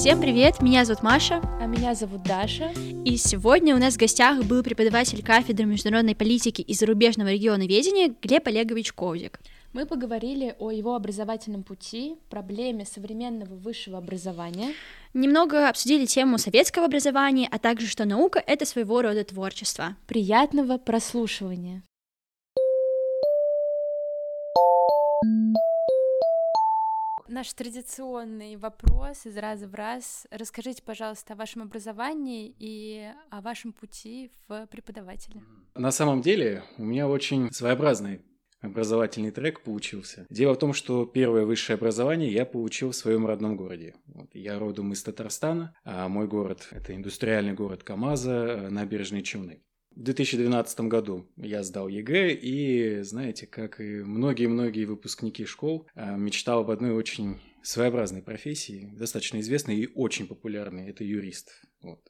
Всем привет, меня зовут Маша. А меня зовут Даша. И сегодня у нас в гостях был преподаватель кафедры международной политики и зарубежного региона ведения Глеб Олегович Ковзик. Мы поговорили о его образовательном пути, проблеме современного высшего образования. Немного обсудили тему советского образования, а также, что наука — это своего рода творчество. Приятного прослушивания! Наш традиционный вопрос из раза в раз. Расскажите, пожалуйста, о вашем образовании и о вашем пути в преподаватели. На самом деле у меня очень своеобразный образовательный трек получился. Дело в том, что первое высшее образование я получил в своем родном городе. Вот, я родом из Татарстана, а мой город – это индустриальный город КАМАЗа, набережные Челны. В 2012 году я сдал ЕГЭ и, знаете, как и многие-многие выпускники школ, а, мечтал об одной очень своеобразной профессии, достаточно известной и очень популярной – это юрист. Вот.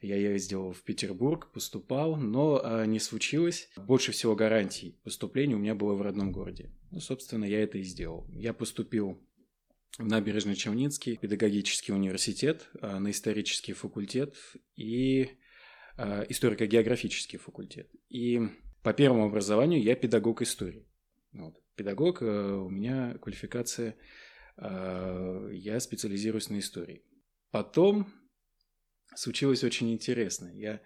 Я ездил в Петербург, поступал, но а, не случилось. Больше всего гарантий поступления у меня было в родном городе. Ну, собственно, я это и сделал. Я поступил в Набережно-Челнинский педагогический университет, а, на исторический факультет и историко-географический факультет. И по первому образованию я педагог истории. Вот. Педагог, а, у меня квалификация, а, я специализируюсь на истории. Потом случилось очень интересно. Я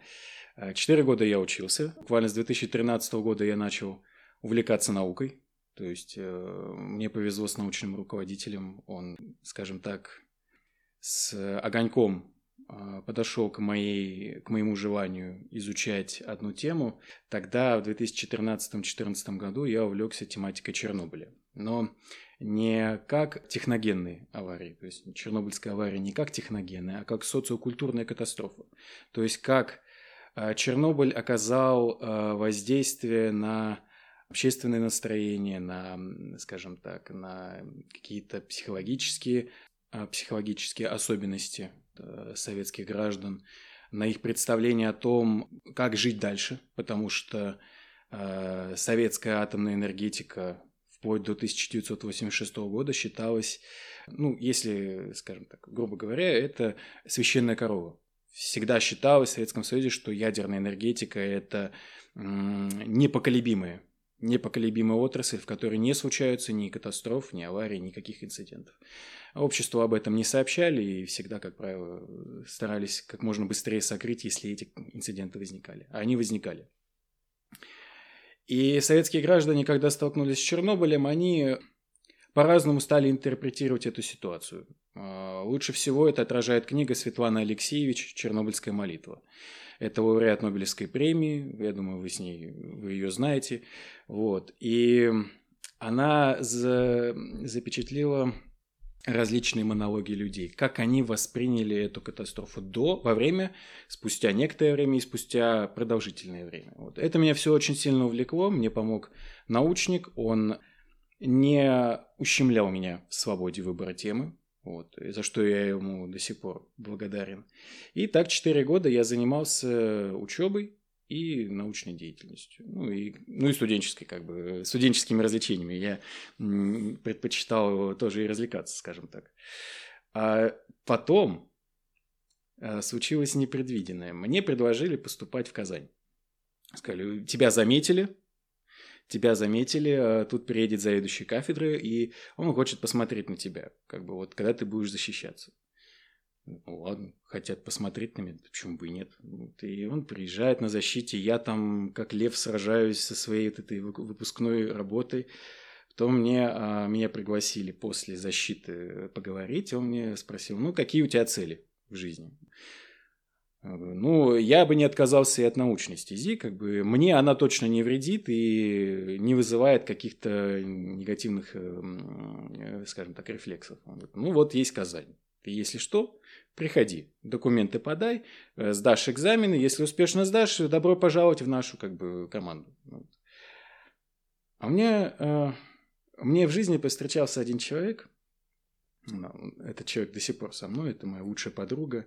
четыре года я учился. Буквально с 2013 года я начал увлекаться наукой. То есть мне повезло с научным руководителем. Он, скажем так, с огоньком подошел к, моей, к моему желанию изучать одну тему, тогда в 2013-2014 году я увлекся тематикой Чернобыля. Но не как техногенные аварии, то есть Чернобыльская авария не как техногенная, а как социокультурная катастрофа. То есть как а, Чернобыль оказал а, воздействие на общественное настроение, на, скажем так, на какие-то психологические, психологические особенности советских граждан, на их представление о том, как жить дальше, потому что э, советская атомная энергетика вплоть до 1986 года считалась, ну, если, скажем так, грубо говоря, это священная корова. Всегда считалось в Советском Союзе, что ядерная энергетика – это непоколебимая непоколебимая отрасль, в которой не случаются ни катастроф, ни аварий, никаких инцидентов. Обществу об этом не сообщали и всегда, как правило, старались как можно быстрее сокрыть, если эти инциденты возникали. А они возникали. И советские граждане, когда столкнулись с Чернобылем, они по-разному стали интерпретировать эту ситуацию. А, лучше всего это отражает книга Светланы Алексеевич «Чернобыльская молитва». Это лауреат Нобелевской премии, я думаю, вы с ней, вы ее знаете. Вот. И она за, запечатлела различные монологи людей, как они восприняли эту катастрофу до, во время, спустя некоторое время и спустя продолжительное время. Вот. Это меня все очень сильно увлекло, мне помог научник, он не ущемлял меня в свободе выбора темы, вот, за что я ему до сих пор благодарен. И так 4 года я занимался учебой и научной деятельностью. Ну и, ну и студенческой, как бы, студенческими развлечениями. Я предпочитал тоже и развлекаться, скажем так. А потом а, случилось непредвиденное. Мне предложили поступать в Казань. Сказали, тебя заметили, тебя заметили, а тут приедет заведующий кафедры, и он хочет посмотреть на тебя, как бы вот когда ты будешь защищаться. Ну ладно, хотят посмотреть на меня, почему бы и нет. Вот, и он приезжает на защите, я там как лев сражаюсь со своей вот этой выпускной работой. Потом мне, а, меня пригласили после защиты поговорить, он мне спросил, ну какие у тебя цели в жизни? Ну, я бы не отказался и от научной стези, как бы мне она точно не вредит и не вызывает каких-то негативных, э, скажем так, рефлексов. ну, вот есть Казань. Ты, если что, приходи, документы подай, э, сдашь экзамены, если успешно сдашь, добро пожаловать в нашу как бы команду. А мне, э, мне в жизни повстречался один человек, ну, этот человек до сих пор со мной, это моя лучшая подруга,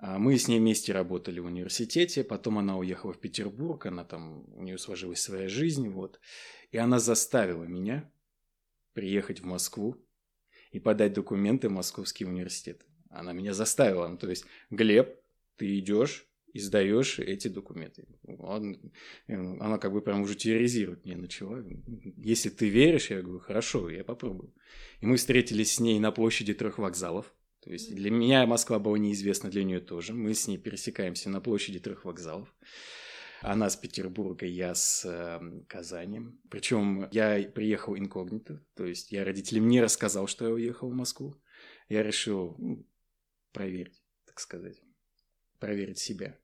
мы с ней вместе работали в университете, потом она уехала в Петербург, она там, у нее сложилась своя жизнь, вот. И она заставила меня приехать в Москву и подать документы в Московский университет. Она меня заставила. Ну, то есть, Глеб, ты идешь и сдаешь эти документы. Он, она как бы прям уже терроризировать меня начала. Если ты веришь, я говорю, хорошо, я попробую. И мы встретились с ней на площади трех вокзалов. То есть для меня Москва была неизвестна, для нее тоже. Мы с ней пересекаемся на площади трех вокзалов. Она с Петербурга, я с э, Казани. Причем я приехал инкогнито, то есть я родителям не рассказал, что я уехал в Москву. Я решил ну, проверить, так сказать, проверить себя.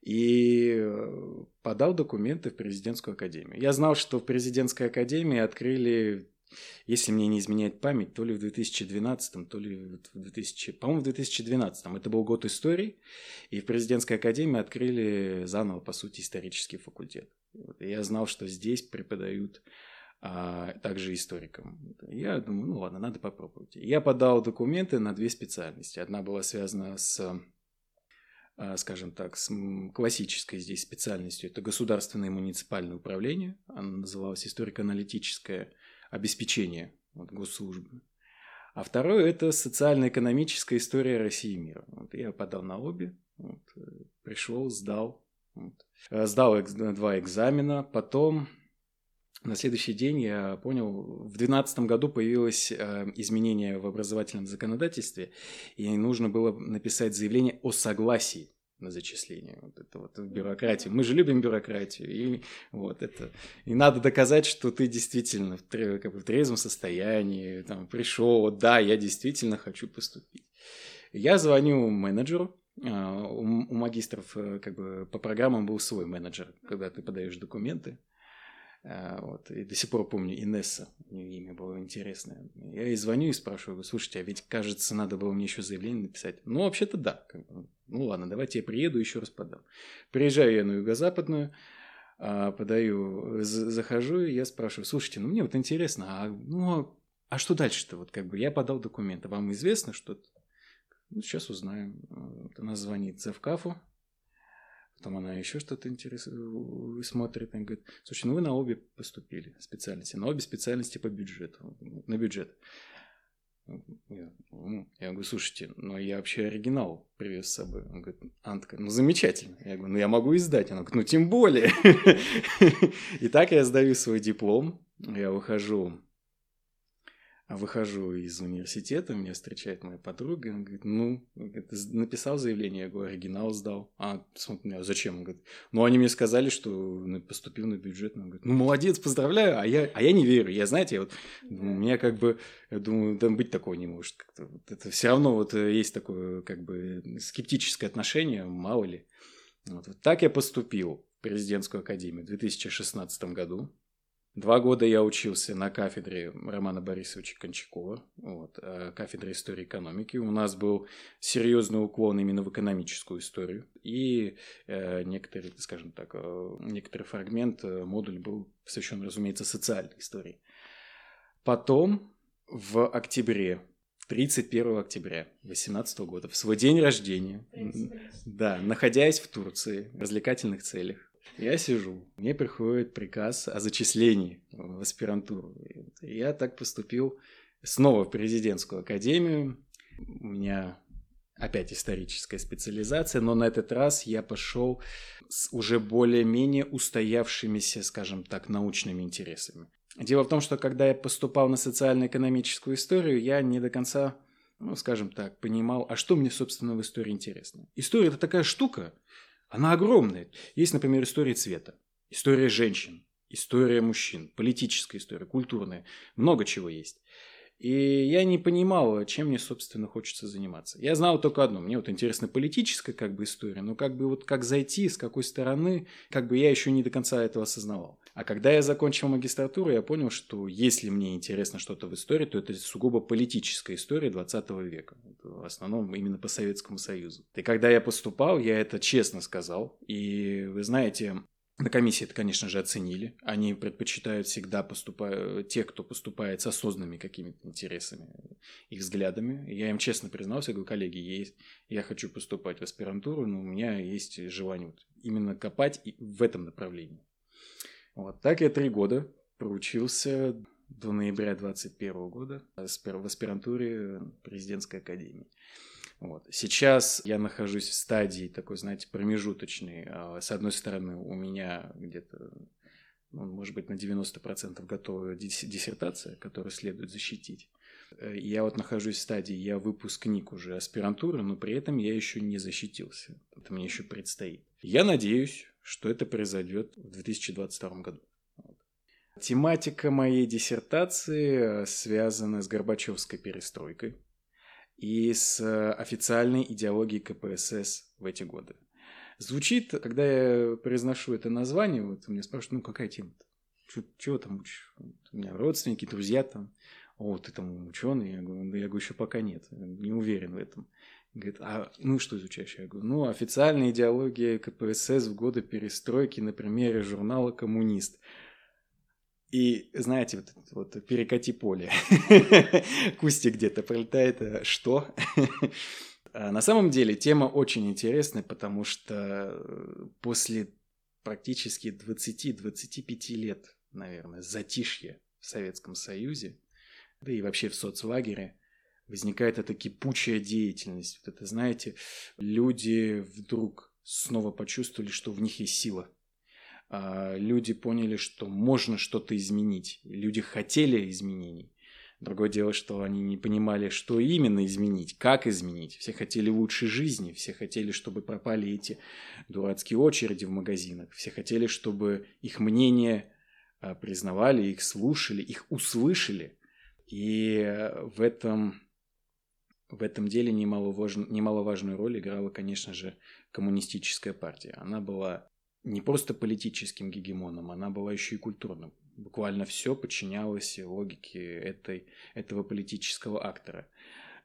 И э, подал документы в президентскую академию. Я знал, что в президентской академии открыли если мне не изменяет память, то ли в 2012, то ли в 2000, по-моему, в 2012. Это был год истории, и в президентской академии открыли заново, по сути, исторический факультет. Я знал, что здесь преподают а, также историкам. Я думаю, ну ладно, надо попробовать. Я подал документы на две специальности. Одна была связана с а, скажем так, с классической здесь специальностью. Это государственное и муниципальное управление. Она называлась историко-аналитическое обеспечения вот, госслужбы. А второе – это социально-экономическая история России и мира. Вот я подал на обе, вот, пришел, сдал. Вот. Э, сдал два экзамена, потом на следующий день я понял, в 2012 году появилось э, изменение в образовательном законодательстве, и нужно было написать заявление о согласии на зачисление. Вот это вот бюрократию. Мы же любим бюрократию. И вот это. И надо доказать, что ты действительно в, как бы в трезвом состоянии, там, пришел, да, я действительно хочу поступить. Я звоню менеджеру, а, у, у магистров э, как бы по программам был свой менеджер, когда ты подаешь документы. А, вот. И до сих пор помню Инесса, у нее имя было интересное. Я ей звоню и спрашиваю, слушайте, а ведь, кажется, надо было мне еще заявление написать. Ну, вообще-то да. Ну, ладно, давайте я приеду, еще раз подам. Приезжаю я на юго-западную, а, подаю, захожу, и я спрашиваю, слушайте, ну, мне вот интересно, а, ну, а что дальше-то? Вот как бы я подал документы, вам известно что-то? Ну, сейчас узнаем. Вот она звонит Завкафу, Потом она еще что-то интересное смотрит и говорит, слушай, ну вы на обе поступили специальности, на обе специальности по бюджету, на бюджет. Я, ну, говорю, слушайте, ну я вообще оригинал привез с собой. Он говорит, Антка, ну замечательно. Я говорю, ну я могу издать. Она говорит, ну тем более. И так я сдаю свой диплом, я выхожу выхожу из университета, меня встречает моя подруга, она говорит, ну, написал заявление, я говорю, оригинал сдал. А, смотри, а зачем? Он говорит, ну, они мне сказали, что поступил на бюджет. Он говорит, ну, молодец, поздравляю, а я, а я не верю. Я, знаете, вот, у меня как бы, я думаю, да быть такого не может. Как-то. Вот это все равно вот э, есть такое, как бы, скептическое отношение, мало ли. Вот, вот так я поступил в президентскую академию в 2016 году. Два года я учился на кафедре Романа Борисовича Кончакова, вот, э, кафедре истории экономики. У нас был серьезный уклон именно в экономическую историю. И э, некоторый, скажем так, э, некоторый фрагмент, э, модуль был посвящен, разумеется, социальной истории. Потом в октябре 31 октября 2018 года, в свой день рождения, да, находясь в Турции в развлекательных целях, я сижу, мне приходит приказ о зачислении в аспирантуру. Я так поступил снова в президентскую академию. У меня опять историческая специализация, но на этот раз я пошел с уже более-менее устоявшимися, скажем так, научными интересами. Дело в том, что когда я поступал на социально-экономическую историю, я не до конца, ну, скажем так, понимал, а что мне, собственно, в истории интересно. История – это такая штука, она огромная. Есть, например, история цвета, история женщин, история мужчин, политическая история, культурная. Много чего есть. И я не понимал, чем мне, собственно, хочется заниматься. Я знал только одно. Мне вот интересна политическая как бы история, но как бы вот как зайти, с какой стороны, как бы я еще не до конца этого осознавал. А когда я закончил магистратуру, я понял, что если мне интересно что-то в истории, то это сугубо политическая история 20 века. В основном именно по Советскому Союзу. И когда я поступал, я это честно сказал. И вы знаете, на комиссии это, конечно же, оценили. Они предпочитают всегда поступать, те, кто поступает с осознанными какими-то интересами и взглядами. Я им честно признался, говорю, коллеги, есть, я хочу поступать в аспирантуру, но у меня есть желание вот именно копать в этом направлении. Вот так я три года проучился до ноября 2021 года в аспирантуре президентской академии. Вот. Сейчас я нахожусь в стадии такой, знаете, промежуточной. А, с одной стороны, у меня где-то, ну, может быть, на 90% готова диссертация, которую следует защитить. Э, я вот нахожусь в стадии, я выпускник уже аспирантуры, но при этом я еще не защитился. Это мне еще предстоит. Я надеюсь, что это произойдет в 2022 году. Тематика моей диссертации э, связана с Горбачевской перестройкой и с э, официальной идеологией КПСС в эти годы. Звучит, когда я произношу это название, вот меня спрашивают, ну какая тема-то? Чего там учишь? У меня родственники, друзья там. О, ты там ученый? Я говорю, да я говорю, еще пока нет, не уверен в этом. Говорит, а ну что изучаешь? Я говорю, ну официальная идеология КПСС в годы перестройки на примере журнала «Коммунист». И знаете, вот, вот перекати поле, кустик где-то пролетает, э, что? А на самом деле тема очень интересная, потому что э, после практически 20-25 лет, наверное, затишья в Советском Союзе, да и вообще в соцлагере, возникает эта кипучая деятельность. Вот это, знаете, люди вдруг снова почувствовали, что в них есть сила – люди поняли, что можно что-то изменить. Люди хотели изменений. Другое дело, что они не понимали, что именно изменить, как изменить. Все хотели лучшей жизни, все хотели, чтобы пропали эти дурацкие очереди в магазинах, все хотели, чтобы их мнение а, признавали, их слушали, их услышали. И в этом, в этом деле немаловажную, немаловажную роль играла, конечно же, коммунистическая партия. Она была не просто политическим гегемоном, она была еще и культурным. Буквально все подчинялось логике этой, этого политического актора.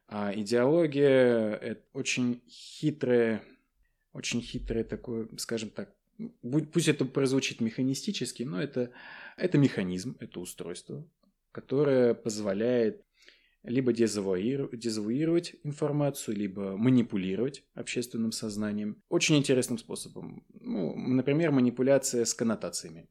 А идеология – это очень хитрое, очень хитрое такое, скажем так, пусть это прозвучит механистически, но это, это механизм, это устройство, которое позволяет либо дезавуировать информацию, либо манипулировать общественным сознанием. Очень интересным способом. Ну, например, манипуляция с коннотациями.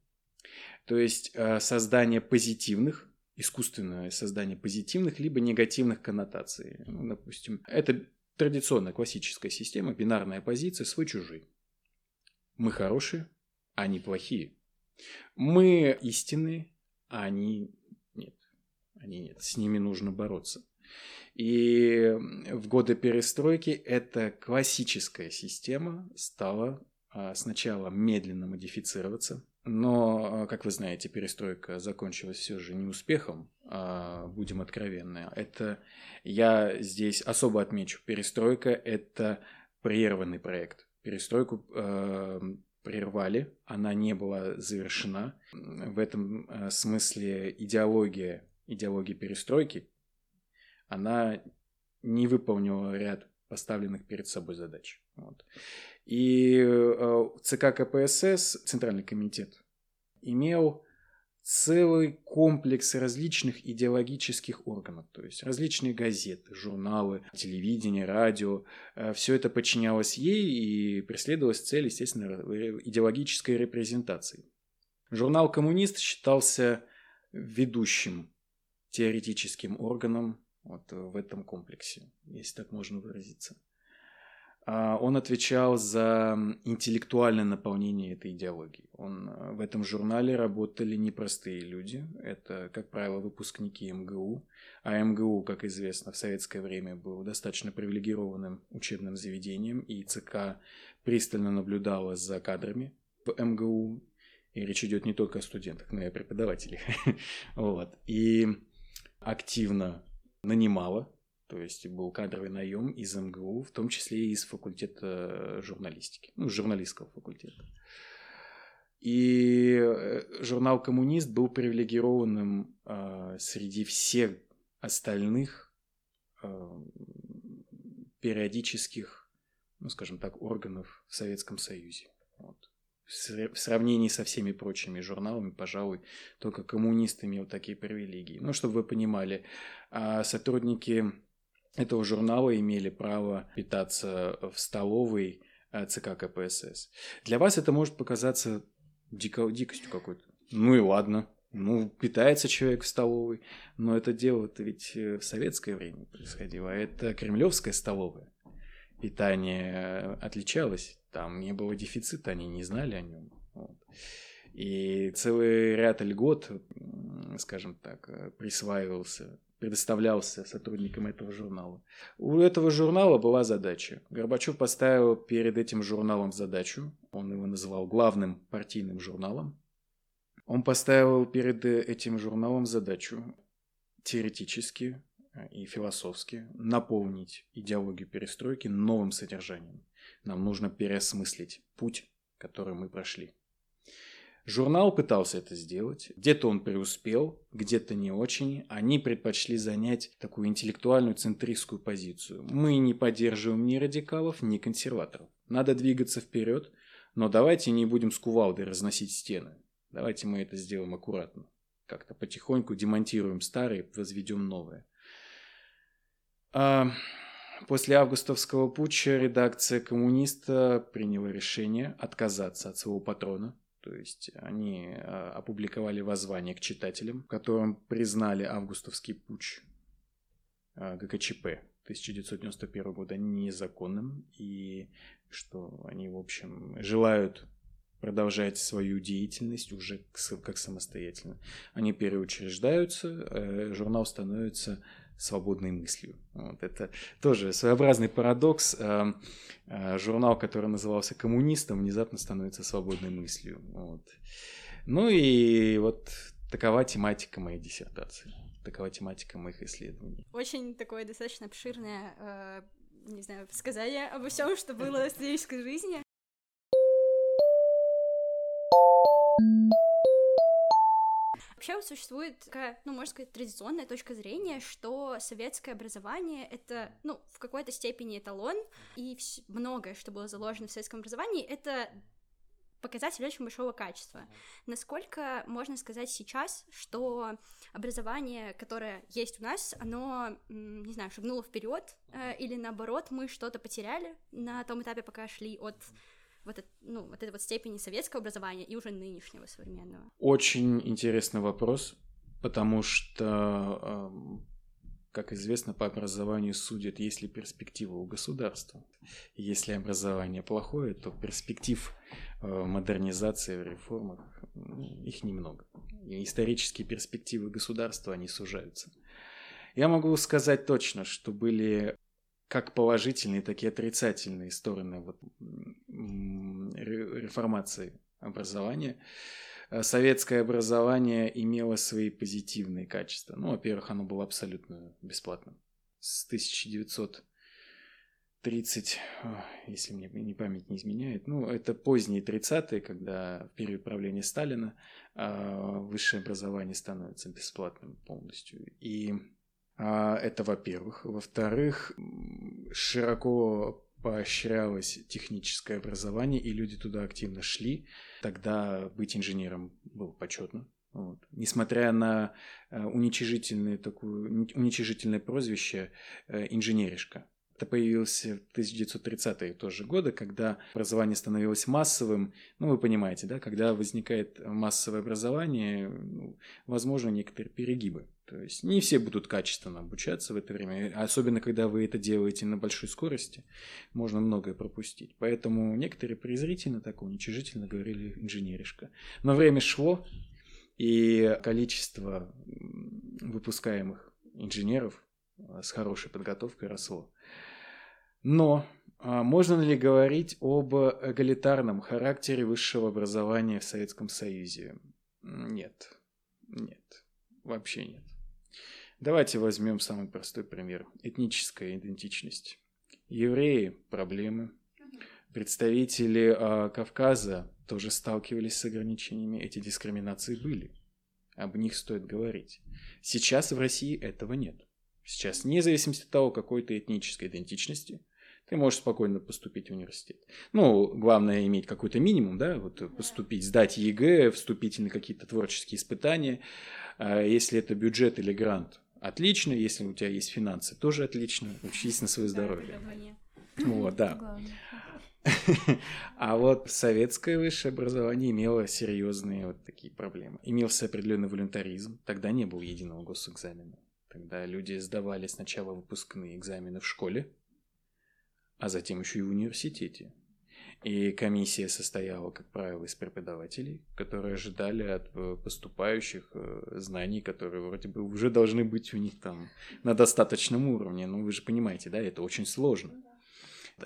То есть э, создание позитивных, искусственное создание позитивных, либо негативных коннотаций. Ну, допустим, это традиционная классическая система, бинарная позиция свой-чужой. Мы хорошие, они плохие. Мы истинные, они они нет, с ними нужно бороться. И в годы перестройки эта классическая система стала а, сначала медленно модифицироваться, но, а, как вы знаете, перестройка закончилась все же не успехом, а, будем откровенны. Это я здесь особо отмечу. Перестройка – это прерванный проект. Перестройку э, прервали, она не была завершена. В этом смысле идеология идеологии перестройки, она не выполнила ряд поставленных перед собой задач. Вот. И э, ЦК КПСС, Центральный комитет, имел целый комплекс различных идеологических органов, то есть различные газеты, журналы, телевидение, радио. Э, Все это подчинялось ей и преследовалась цель, естественно, идеологической репрезентации. Журнал «Коммунист» считался ведущим теоретическим органом вот в этом комплексе, если так можно выразиться. А он отвечал за интеллектуальное наполнение этой идеологии. Он, в этом журнале работали непростые люди. Это, как правило, выпускники МГУ. А МГУ, как известно, в советское время был достаточно привилегированным учебным заведением, и ЦК пристально наблюдала за кадрами в МГУ. И речь идет не только о студентах, но и о преподавателях. вот. И активно нанимала, то есть был кадровый наем из МГУ, в том числе и из факультета журналистики, ну, журналистского факультета. И э, журнал «Коммунист» был привилегированным э, среди всех остальных э, периодических, ну, скажем так, органов в Советском Союзе. Вот в сравнении со всеми прочими журналами, пожалуй, только коммунист имел такие привилегии. Ну, чтобы вы понимали, а сотрудники этого журнала имели право питаться в столовой а, ЦК КПСС. Для вас это может показаться дико, дикостью какой-то. Ну и ладно. Ну, питается человек в столовой, но это дело-то ведь э, в советское время происходило, а это кремлевская столовая. питание отличалось. Там не было дефицита, они не знали о нем. Вот. И целый ряд льгот, скажем так, присваивался, предоставлялся сотрудникам этого журнала. У этого журнала была задача. Горбачев поставил перед этим журналом задачу, он его называл главным партийным журналом. Он поставил перед этим журналом задачу теоретически и философски наполнить идеологию перестройки новым содержанием. Нам нужно переосмыслить путь, который мы прошли. Журнал пытался это сделать. Где-то он преуспел, где-то не очень. Они предпочли занять такую интеллектуальную центристскую позицию. Мы не поддерживаем ни радикалов, ни консерваторов. Надо двигаться вперед, но давайте не будем с кувалдой разносить стены. Давайте мы это сделаем аккуратно. Как-то потихоньку демонтируем старые, возведем новые. А после августовского путча редакция коммуниста приняла решение отказаться от своего патрона, то есть они а, опубликовали воззвание к читателям, в котором признали августовский путч а, ГКЧП 1991 года незаконным и что они, в общем, желают продолжать свою деятельность уже как самостоятельно. Они переучреждаются, э, журнал становится свободной мыслью. Вот это тоже своеобразный парадокс. Э, э, журнал, который назывался «Коммунистом», внезапно становится свободной мыслью. Вот. Ну и вот такова тематика моей диссертации. Такова тематика моих исследований. Очень такое достаточно обширное, э, не знаю, сказание обо всем, что было в студенческой жизни. Вообще существует такая, ну, можно сказать, традиционная точка зрения, что советское образование — это, ну, в какой-то степени эталон, и многое, что было заложено в советском образовании, это показатель очень большого качества. Насколько можно сказать сейчас, что образование, которое есть у нас, оно, не знаю, шагнуло вперед, э, или наоборот, мы что-то потеряли на том этапе, пока шли от вот, это, ну, вот этой вот степени советского образования и уже нынешнего современного? Очень интересный вопрос, потому что, как известно, по образованию судят, есть ли перспектива у государства. Если образование плохое, то перспектив э, модернизации, в реформах, их немного. И исторические перспективы государства, они сужаются. Я могу сказать точно, что были как положительные, так и отрицательные стороны вот, реформации образования. Э, советское образование имело свои позитивные качества. Ну, во-первых, оно было абсолютно бесплатным. С 1930, если мне не память не изменяет, ну, это поздние 30-е, когда в период правления Сталина а, высшее образование становится бесплатным полностью. И а, это во-первых. Во-вторых, широко поощрялось техническое образование, и люди туда активно шли. Тогда быть инженером было почетно. Вот. Несмотря на э, уничижительное, такое, уничижительное прозвище э, инженеришка. Это появилось в 1930-е тоже годы, когда образование становилось массовым. Ну, вы понимаете, да, когда возникает массовое образование, ну, возможно, некоторые перегибы. То есть не все будут качественно обучаться в это время, особенно когда вы это делаете на большой скорости, можно многое пропустить. Поэтому некоторые презрительно, так уничижительно говорили инженеришка. Но время шло, и количество выпускаемых инженеров с хорошей подготовкой росло. Но а, можно ли говорить об эгалитарном характере высшего образования в Советском Союзе? Нет. Нет. Вообще нет. Давайте возьмем самый простой пример. Этническая идентичность. Евреи – проблемы. Представители э, Кавказа тоже сталкивались с ограничениями. Эти дискриминации были. Об них стоит говорить. Сейчас в России этого нет. Сейчас, вне зависимости от того, какой ты этнической идентичности, ты можешь спокойно поступить в университет. Ну, главное иметь какой-то минимум, да, вот поступить, сдать ЕГЭ, вступить на какие-то творческие испытания. А если это бюджет или грант, отлично. Если у тебя есть финансы, тоже отлично. Учись на свое здоровье. Вот, да. А вот советское высшее образование имело серьезные вот такие проблемы. Имелся определенный волюнтаризм. Тогда не было единого госэкзамена. Тогда люди сдавали сначала выпускные экзамены в школе, а затем еще и в университете. И комиссия состояла, как правило, из преподавателей, которые ожидали от э, поступающих э, знаний, которые вроде бы уже должны быть у них там на достаточном уровне. Ну, вы же понимаете, да, это очень сложно.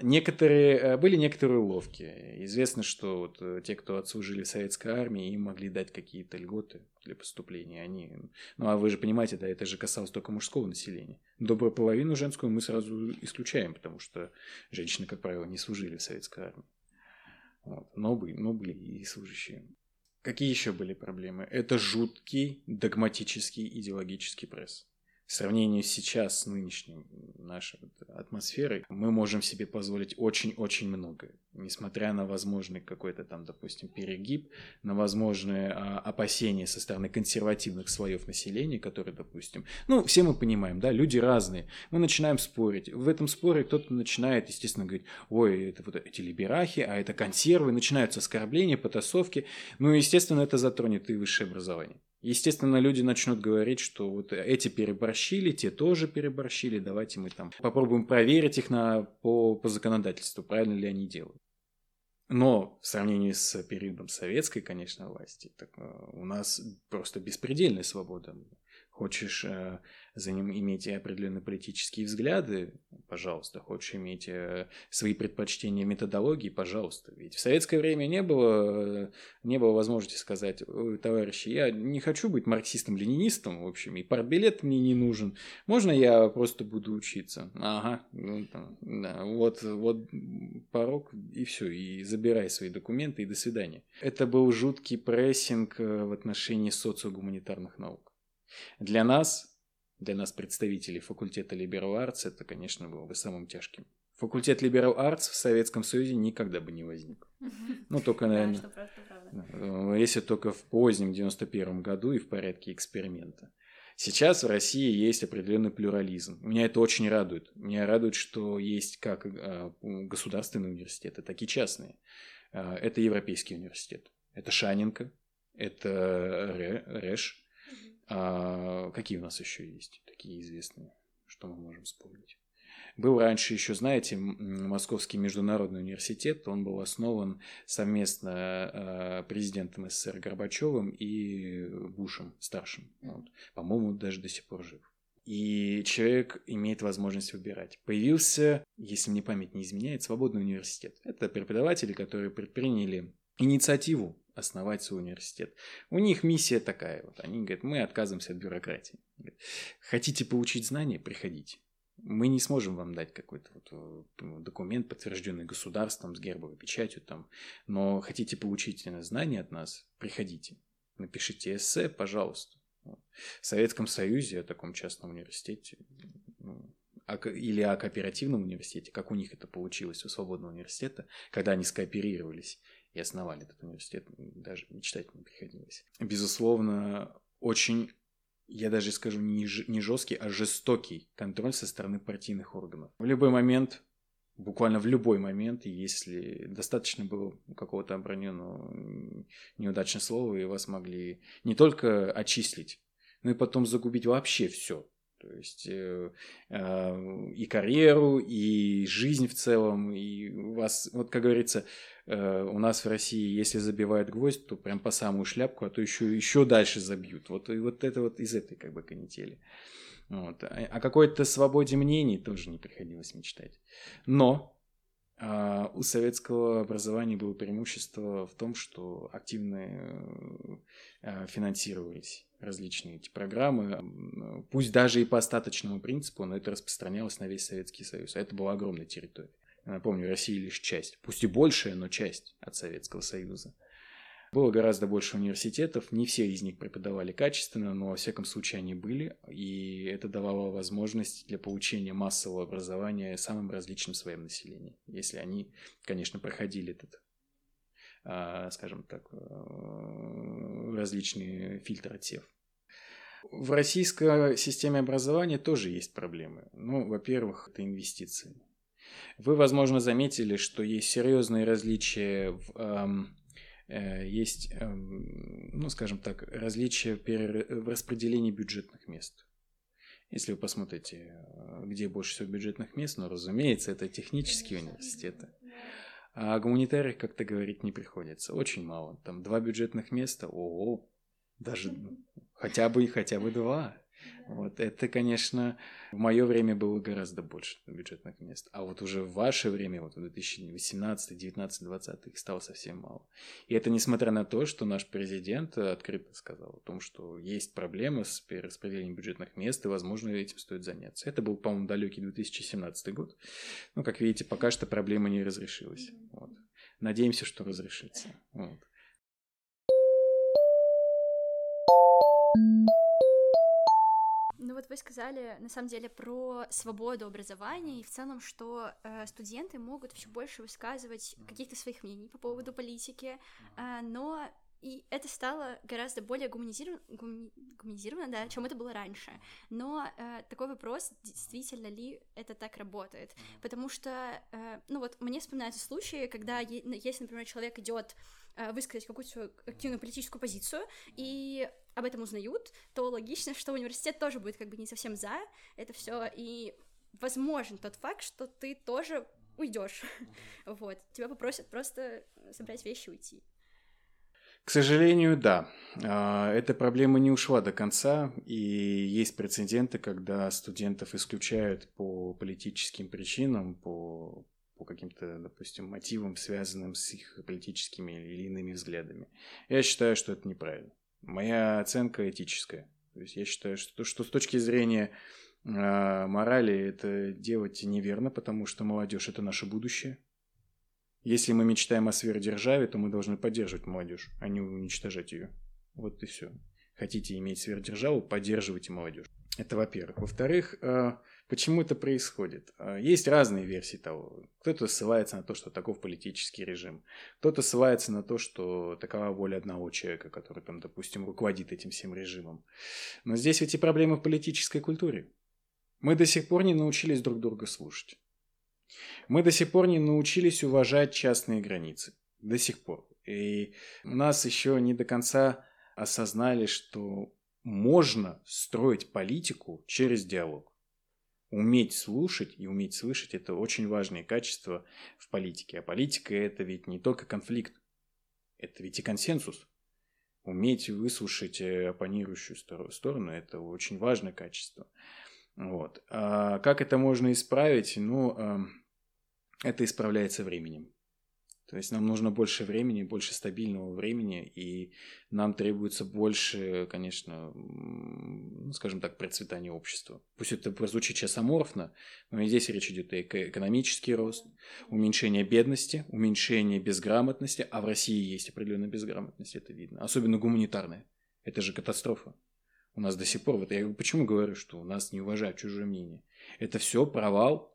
Некоторые, э, были некоторые уловки. Известно, что вот те, кто отслужили в советской армии, им могли дать какие-то льготы для поступления. Они, ну, а вы же понимаете, да, это же касалось только мужского населения. Добрую половину женскую мы сразу исключаем, потому что женщины, как правило, не служили в советской армии. Вот. Но, были, но были и служащие. Какие еще были проблемы? Это жуткий догматический идеологический пресс в сравнении сейчас с нынешней нашей атмосферой, мы можем себе позволить очень-очень многое. Несмотря на возможный какой-то там, допустим, перегиб, на возможные а, опасения со стороны консервативных слоев населения, которые, допустим, ну, все мы понимаем, да, люди разные. Мы начинаем спорить. В этом споре кто-то начинает, естественно, говорить, ой, это вот эти либерахи, а это консервы, начинаются оскорбления, потасовки. Ну, естественно, это затронет и высшее образование. Естественно, люди начнут говорить, что вот эти переборщили, те тоже переборщили, давайте мы там попробуем проверить их на, по, по законодательству, правильно ли они делают. Но в сравнении с периодом советской, конечно, власти, так, э, у нас просто беспредельная свобода. Хочешь э, за ним иметь определенные политические взгляды, пожалуйста. Хочешь иметь э, свои предпочтения методологии, пожалуйста. Ведь в советское время не было, не было возможности сказать, товарищи, я не хочу быть марксистом-ленинистом, в общем, и партбилет мне не нужен. Можно я просто буду учиться? Ага, ну, там, да, вот, вот порог, и все, и забирай свои документы, и до свидания. Это был жуткий прессинг э, в отношении социогуманитарных наук. Для нас для нас, представителей факультета Liberal Arts, это, конечно, было бы самым тяжким. Факультет Liberal Arts в Советском Союзе никогда бы не возник. Ну, только, наверное, э, если только в позднем 91 году и в порядке эксперимента. Сейчас в России есть определенный плюрализм. Меня это очень радует. Меня радует, что есть как э, государственные университеты, так и частные. Э, это Европейский университет. Это Шаненко, это РЭШ, а какие у нас еще есть такие известные, что мы можем вспомнить? Был раньше еще, знаете, Московский международный университет. Он был основан совместно а, президентом СССР Горбачевым и Бушем старшим. Вот. По-моему, даже до сих пор жив. И человек имеет возможность выбирать. Появился, если мне память не изменяет, свободный университет. Это преподаватели, которые предприняли инициативу основать свой университет. У них миссия такая. Вот. Они говорят, мы отказываемся от бюрократии. Хотите получить знания? Приходите. Мы не сможем вам дать какой-то вот э, документ, подтвержденный государством, с гербовой печатью там. Но хотите получить знания от нас? Приходите. Напишите эссе, пожалуйста. В Советском Союзе, о таком частном университете, ну, или о кооперативном университете, как у них это получилось у свободного университета, когда они скооперировались и основали этот университет, даже мечтать не приходилось. Безусловно, очень, я даже скажу, не, не жесткий, а жестокий контроль со стороны партийных органов. В любой момент, буквально в любой момент, если достаточно было какого-то оброненного неудачного слова, и вас могли не только отчислить, но и потом загубить вообще все. То есть э, э, и карьеру, и жизнь в целом, и вас, вот как говорится, у нас в России, если забивают гвоздь, то прям по самую шляпку, а то еще, еще дальше забьют. Вот, и вот это вот из этой как бы канители. Вот. О какой-то свободе мнений тоже не приходилось мечтать. Но а у советского образования было преимущество в том, что активно э, финансировались различные эти программы, пусть даже и по остаточному принципу, но это распространялось на весь Советский Союз. А это была огромная территория. Напомню, Россия лишь часть, пусть и большая, но часть от Советского Союза. Было гораздо больше университетов, не все из них преподавали качественно, но во всяком случае они были, и это давало возможность для получения массового образования самым различным своим населением, если они, конечно, проходили этот а, скажем так, э, различные фильтры отсев. В российской системе образования тоже есть проблемы. Ну, во-первых, это инвестиции. Вы, возможно, заметили, что есть серьезные различия в, эм, э, есть, эм, ну, скажем так, различия в распределении бюджетных мест. Если вы посмотрите, э, где больше всего бюджетных мест, ну, разумеется, это технические университеты. А о гуманитариях как-то говорить не приходится. Очень мало. Там два бюджетных места, ого, даже хотя бы, хотя бы два. Вот это, конечно, в мое время было гораздо больше бюджетных мест. А вот уже в ваше время, вот в 2018, 19, 20 их стало совсем мало. И это несмотря на то, что наш президент открыто сказал о том, что есть проблемы с перераспределением бюджетных мест, и, возможно, этим стоит заняться. Это был, по-моему, далекий 2017 год. Ну, как видите, пока что проблема не разрешилась. Вот. Надеемся, что разрешится. Вот. Ну вот вы сказали, на самом деле, про свободу образования и в целом, что э, студенты могут все больше высказывать каких-то своих мнений по поводу политики, э, но и это стало гораздо более гуманизировано, гумани, гуманизировано да, чем это было раньше. Но э, такой вопрос, действительно ли это так работает? Потому что, э, ну вот, мне вспоминаются случаи, когда, если, например, человек идет э, высказать какую-то активную политическую позицию, и об этом узнают, то логично, что университет тоже будет как бы не совсем за это все, и возможен тот факт, что ты тоже уйдешь. Вот. Тебя попросят просто собрать вещи и уйти. К сожалению, да. А, эта проблема не ушла до конца, и есть прецеденты, когда студентов исключают по политическим причинам, по, по каким-то, допустим, мотивам, связанным с их политическими или иными взглядами. Я считаю, что это неправильно. Моя оценка этическая. То есть я считаю, что, что с точки зрения э, морали это делать неверно, потому что молодежь это наше будущее. Если мы мечтаем о сверхдержаве, то мы должны поддерживать молодежь, а не уничтожать ее. Вот и все. Хотите иметь сверхдержаву, поддерживайте молодежь. Это во-первых. Во-вторых, э, почему это происходит? Э, есть разные версии того. Кто-то ссылается на то, что таков политический режим. Кто-то ссылается на то, что такова воля одного человека, который, там, допустим, руководит этим всем режимом. Но здесь ведь и проблемы в политической культуре. Мы до сих пор не научились друг друга слушать. Мы до сих пор не научились уважать частные границы. До сих пор. И у нас еще не до конца осознали, что можно строить политику через диалог. Уметь слушать и уметь слышать – это очень важные качества в политике. А политика – это ведь не только конфликт, это ведь и консенсус. Уметь выслушать э, оппонирующую сторону – это очень важное качество. Вот. А как это можно исправить? Ну, эм, это исправляется временем. То есть нам нужно больше времени, больше стабильного времени, и нам требуется больше, конечно, ну, скажем так, процветания общества. Пусть это прозвучит сейчас аморфно, но и здесь речь идет о экономический рост, уменьшение бедности, уменьшение безграмотности, а в России есть определенная безграмотность, это видно, особенно гуманитарная. Это же катастрофа. У нас до сих пор, вот я почему говорю, что у нас не уважают чужое мнение. Это все провал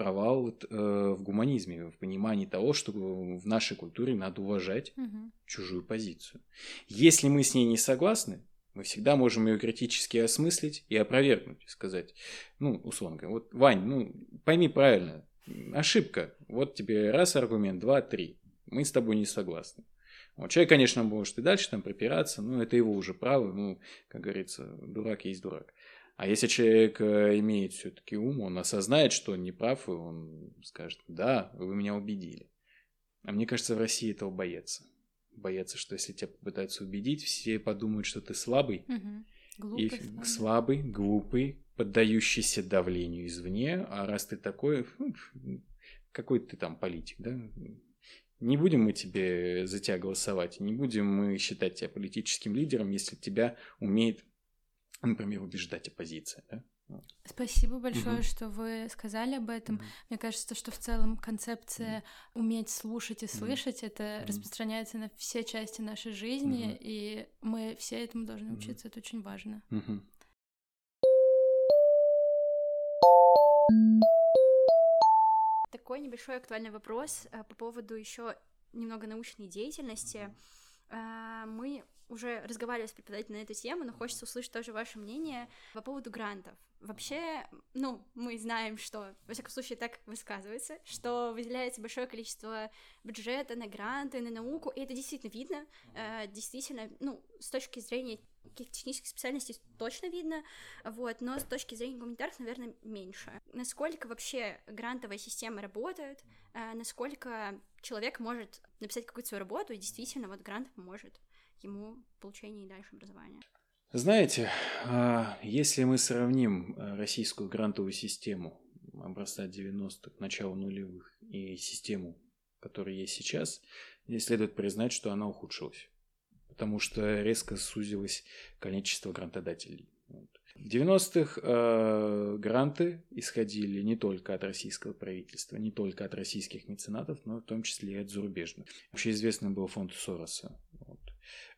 провал вот, э, в гуманизме, в понимании того, что в нашей культуре надо уважать угу. чужую позицию. Если мы с ней не согласны, мы всегда можем ее критически осмыслить и опровергнуть, сказать, ну, условно говоря, вот, Вань, ну, пойми правильно, ошибка, вот тебе раз аргумент, два, три, мы с тобой не согласны. Вот, человек, конечно, может и дальше там припираться, но это его уже право, ну, как говорится, дурак есть дурак. А если человек э, имеет все-таки ум, он осознает, что он не прав, и он скажет, да, вы меня убедили. А мне кажется, в России этого боятся. Боятся, что если тебя попытаются убедить, все подумают, что ты слабый. Угу. Глупый, и слабый. слабый, глупый, поддающийся давлению извне. А раз ты такой, какой ты там политик, да? Не будем мы тебе за тебя голосовать, не будем мы считать тебя политическим лидером, если тебя умеет например, убеждать оппозиция. Да? Спасибо большое, угу. что вы сказали об этом. Угу. Мне кажется, что в целом концепция угу. уметь слушать и слышать угу. это угу. распространяется на все части нашей жизни, угу. и мы все этому должны учиться. Угу. Это очень важно. Угу. Такой небольшой актуальный вопрос э, по поводу еще немного научной деятельности. Э, мы уже разговаривали с преподавателем на эту тему, но хочется услышать тоже ваше мнение по поводу грантов. Вообще, ну, мы знаем, что, во всяком случае, так высказывается, что выделяется большое количество бюджета на гранты, на науку, и это действительно видно, э, действительно, ну, с точки зрения каких-то технических специальностей точно видно, вот, но с точки зрения гуманитарных, наверное, меньше. Насколько вообще грантовая система работает, э, насколько человек может написать какую-то свою работу, и действительно вот грант поможет ему в получении дальше образования. Знаете, а, если мы сравним э, российскую грантовую систему образца 90-х, начала нулевых и систему, которая есть сейчас, здесь следует признать, что она ухудшилась, потому что резко сузилось количество грантодателей. В 90-х э, гранты исходили не только от российского правительства, не только от российских меценатов, но в том числе и от зарубежных. Вообще известный был фонд Сороса. Вот.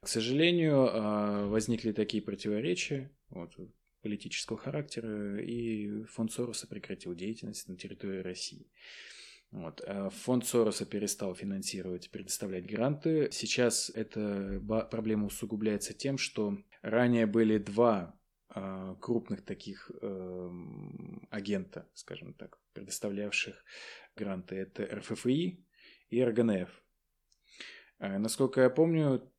К сожалению, э, возникли такие противоречия вот, политического характера, и фонд Сороса прекратил деятельность на территории России. Вот. Э, фонд Сороса перестал финансировать, предоставлять гранты. Сейчас эта проблема усугубляется тем, что ранее были два а, крупных таких э, агента, скажем так, предоставлявших гранты. Это РФФИ и РГНФ. А, насколько я помню,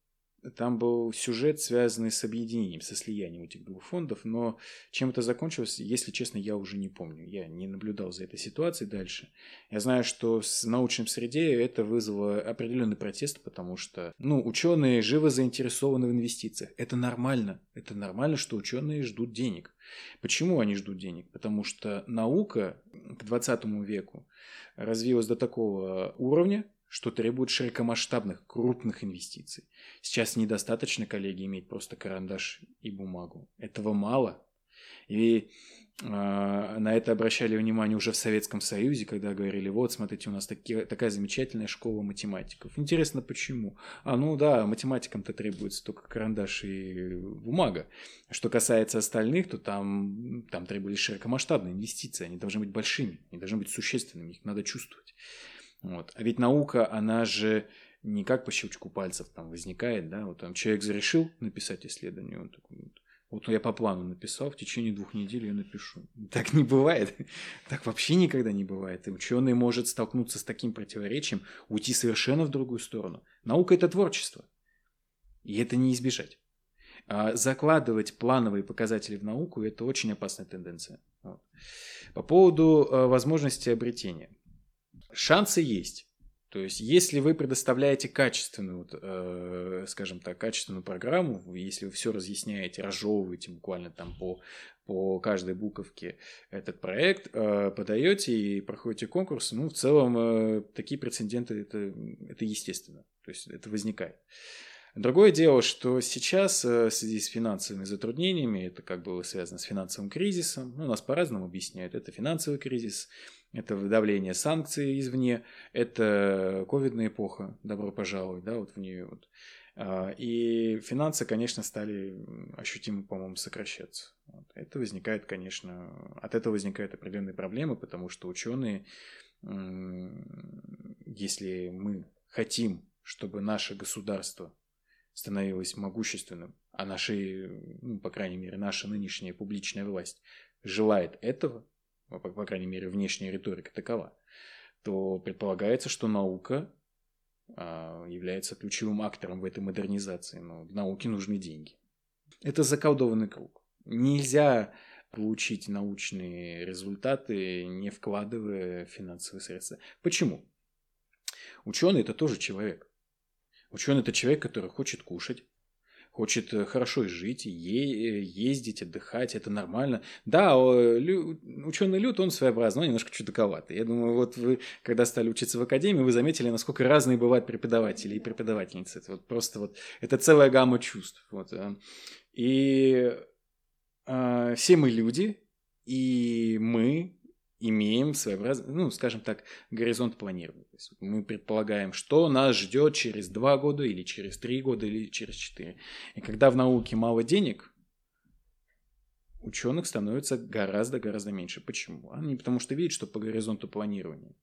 там был сюжет, связанный с объединением, со слиянием этих двух фондов, но чем это закончилось, если честно, я уже не помню. Я не наблюдал за этой ситуацией дальше. Я знаю, что в научной среде это вызвало определенный протест, потому что, ну, ученые живо заинтересованы в инвестициях. Это нормально. Это нормально, что ученые ждут денег. Почему они ждут денег? Потому что наука к 20 веку развилась до такого уровня, что требует широкомасштабных, крупных инвестиций. Сейчас недостаточно, коллеги, иметь просто карандаш и бумагу. Этого мало. И э, на это обращали внимание уже в Советском Союзе, когда говорили, вот, смотрите, у нас таки, такая замечательная школа математиков. Интересно, почему? А, ну да, математикам-то требуется только карандаш и бумага. Что касается остальных, то там, там требовались широкомасштабные инвестиции. Они должны быть большими, они должны быть существенными, их надо чувствовать. Вот. А ведь наука, она же не как по щелчку пальцев там возникает, да, вот там человек зарешил написать исследование, он такой, вот, вот я по плану написал, в течение двух недель я напишу. Так не бывает. Так вообще никогда не бывает. И ученый может столкнуться с таким противоречием, уйти совершенно в другую сторону. Наука – это творчество. И это не избежать. А закладывать плановые показатели в науку – это очень опасная тенденция. Вот. По поводу э, возможности обретения – шансы есть. То есть, если вы предоставляете качественную, э, скажем так, качественную программу, если вы все разъясняете, разжевываете буквально там по, по каждой буковке этот проект, э, подаете и проходите конкурс, ну, в целом, э, такие прецеденты, это, это естественно. То есть, это возникает. Другое дело, что сейчас в связи с финансовыми затруднениями, это как было связано с финансовым кризисом, ну, нас по-разному объясняют, это финансовый кризис, это давление санкций извне, это ковидная эпоха, добро пожаловать, да, вот в нее вот. А, и финансы, конечно, стали ощутимо, по-моему, сокращаться. Это возникает, конечно, от этого возникают определенные проблемы, потому что ученые, если мы хотим, чтобы наше государство становилось могущественным, а наши, ну, по крайней мере, наша нынешняя публичная власть желает этого, по, по крайней мере, внешняя риторика такова, то предполагается, что наука а, является ключевым актором в этой модернизации. Но науке нужны деньги. Это заколдованный круг. Нельзя получить научные результаты, не вкладывая финансовые средства. Почему? Ученый это тоже человек. Ученый это человек, который хочет кушать, хочет э, хорошо жить, е- ездить, отдыхать, это нормально. Да, лю- ученый люд, он своеобразный, он немножко чудаковатый. Я думаю, вот вы, когда стали учиться в академии, вы заметили, насколько разные бывают преподаватели и преподавательницы. Это вот просто вот, это целая гамма чувств. Вот. Э. И э, все мы люди, и мы имеем своеобразный, ну, скажем так, горизонт планирования. То есть мы предполагаем, что нас ждет через два года или через три года или через четыре. И когда в науке мало денег, ученых становится гораздо-гораздо меньше. Почему? Они потому что видят, что по горизонту планирования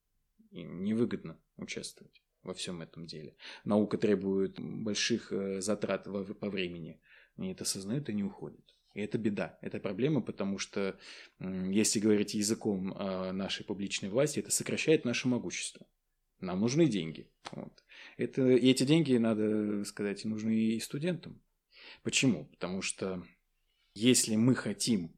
им невыгодно участвовать. во всем этом деле. Наука требует больших э, затрат по времени. Они это осознают и не уходят. И это беда, это проблема, потому что, если говорить языком а, нашей публичной власти, это сокращает наше могущество. Нам нужны деньги. Вот. Это, и эти деньги, надо сказать, нужны и студентам. Почему? Потому что если мы хотим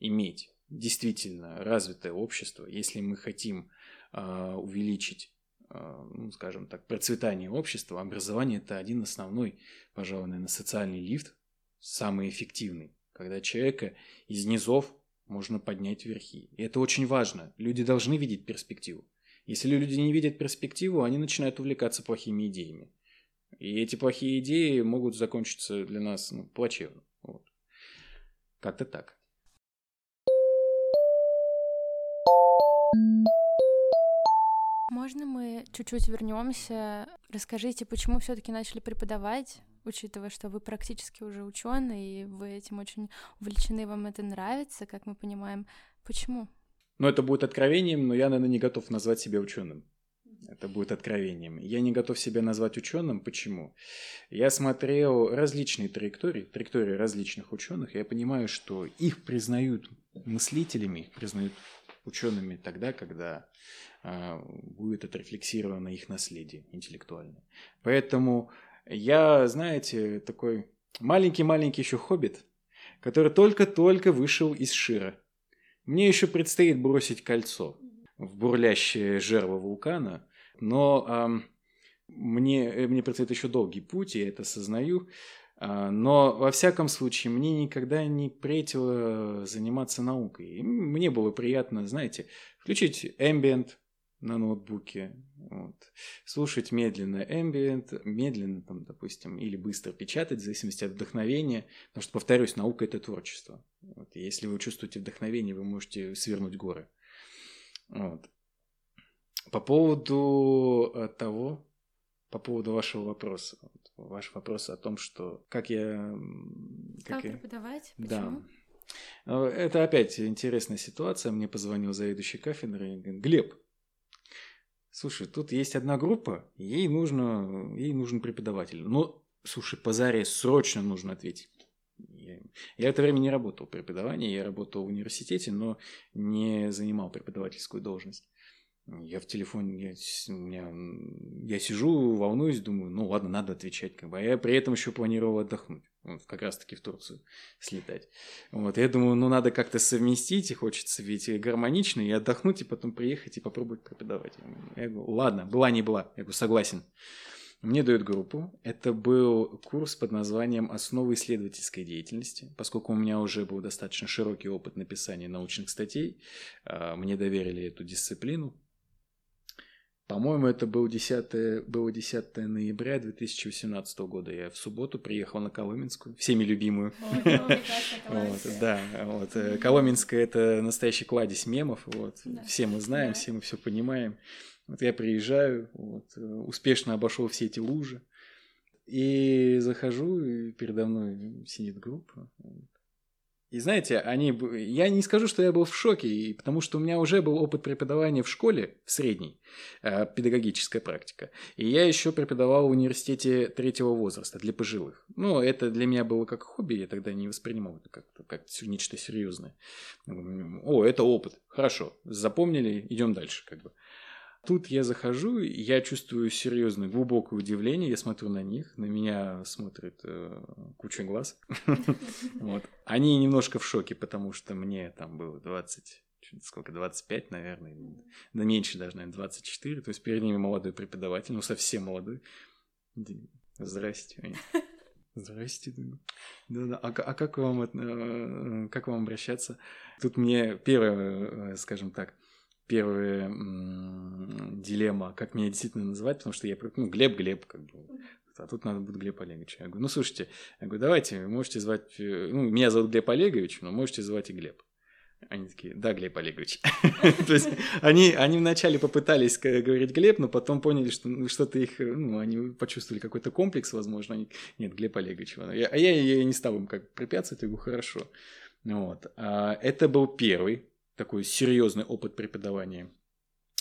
иметь действительно развитое общество, если мы хотим э, увеличить, э, ну, скажем так, процветание общества, образование это один основной, пожалуй, наверное, социальный лифт, самый эффективный когда человека из низов можно поднять вверхи. И это очень важно. Люди должны видеть перспективу. Если люди не видят перспективу, они начинают увлекаться плохими идеями. И эти плохие идеи могут закончиться для нас ну, плачевно. Вот. Как-то так. Можно мы чуть-чуть вернемся? Расскажите, почему все-таки начали преподавать? Учитывая, что вы практически уже ученый, и вы этим очень увлечены, вам это нравится, как мы понимаем. Почему? Ну, это будет откровением, но я, наверное, не готов назвать себя ученым. Это будет откровением. Я не готов себя назвать ученым. Почему? Я смотрел различные траектории, траектории различных ученых, и я понимаю, что их признают мыслителями, их признают учеными тогда, когда э, будет отрефлексировано их наследие интеллектуальное. Поэтому я, знаете, такой маленький-маленький еще хоббит, который только-только вышел из Шира. Мне еще предстоит бросить кольцо в бурлящее жерло вулкана, но эм, мне, мне предстоит еще долгий путь, я это осознаю. Э, но, во всяком случае, мне никогда не претило заниматься наукой. И мне было приятно, знаете, включить ambient, на ноутбуке, вот. слушать медленно ambient, медленно, там, допустим, или быстро печатать, в зависимости от вдохновения, потому что, повторюсь, наука – это творчество. Вот. Если вы чувствуете вдохновение, вы можете свернуть горы. Вот. По поводу э, того, по поводу вашего вопроса, вот, ваш вопрос о том, что как я... Как, как я... преподавать? Почему? Да. Э, это опять интересная ситуация. Мне позвонил заведующий и говорит, Глеб, Слушай, тут есть одна группа, ей нужно, ей нужен преподаватель. Но, слушай, по заре срочно нужно ответить. Я, я это время не работал в преподавании, я работал в университете, но не занимал преподавательскую должность. Я в телефоне, я, меня, я сижу, волнуюсь, думаю, ну ладно, надо отвечать, как бы. А я при этом еще планировал отдохнуть, вот, как раз-таки в Турцию слетать. Вот, я думаю, ну надо как-то совместить, и хочется ведь гармонично, и отдохнуть, и потом приехать и попробовать преподавать. Я говорю, ладно, была не была, я говорю, согласен. Мне дают группу. Это был курс под названием «Основы исследовательской деятельности». Поскольку у меня уже был достаточно широкий опыт написания научных статей, а, мне доверили эту дисциплину. По-моему, это был 10, было 10 ноября 2018 года. Я в субботу приехал на Коломенскую, всеми любимую. вот, да, вот. Э, Коломенская – это настоящий кладезь мемов. Вот. Все мы знаем, все мы все понимаем. Вот я приезжаю, вот, э, успешно обошел все эти лужи. И захожу, и передо мной сидит группа. И знаете, они, я не скажу, что я был в шоке, потому что у меня уже был опыт преподавания в школе, в средней, э, педагогическая практика. И я еще преподавал в университете третьего возраста для пожилых. Ну, это для меня было как хобби, я тогда не воспринимал это как, как нечто серьезное. О, это опыт, хорошо, запомнили, идем дальше, как бы. Тут я захожу, я чувствую серьезное, глубокое удивление, я смотрю на них, на меня смотрит э, куча глаз. вот. Они немножко в шоке, потому что мне там было 20, сколько, 25, наверное, да меньше даже, наверное, 24, то есть перед ними молодой преподаватель, ну совсем молодой. Здрасте. Здрасте. Да-да. А, а как вам э, как вам обращаться? Тут мне первое, э, скажем так, первая дилемма, как меня действительно называть, потому что я, ну, Глеб, Глеб, как бы, а тут надо будет Глеб Олегович. Я говорю, ну, слушайте, я говорю, давайте, вы можете звать, э, ну, меня зовут Глеб Олегович, но можете звать и Глеб. Они такие, да, Глеб Олегович. То есть они, они вначале попытались говорить Глеб, но потом поняли, что ну, что-то их, ну, они почувствовали какой-то комплекс, возможно. Они, нет, Глеб Олегович. А я, я, я не стал им как препятствовать, я говорю, хорошо. Вот. А, это был первый такой серьезный опыт преподавания.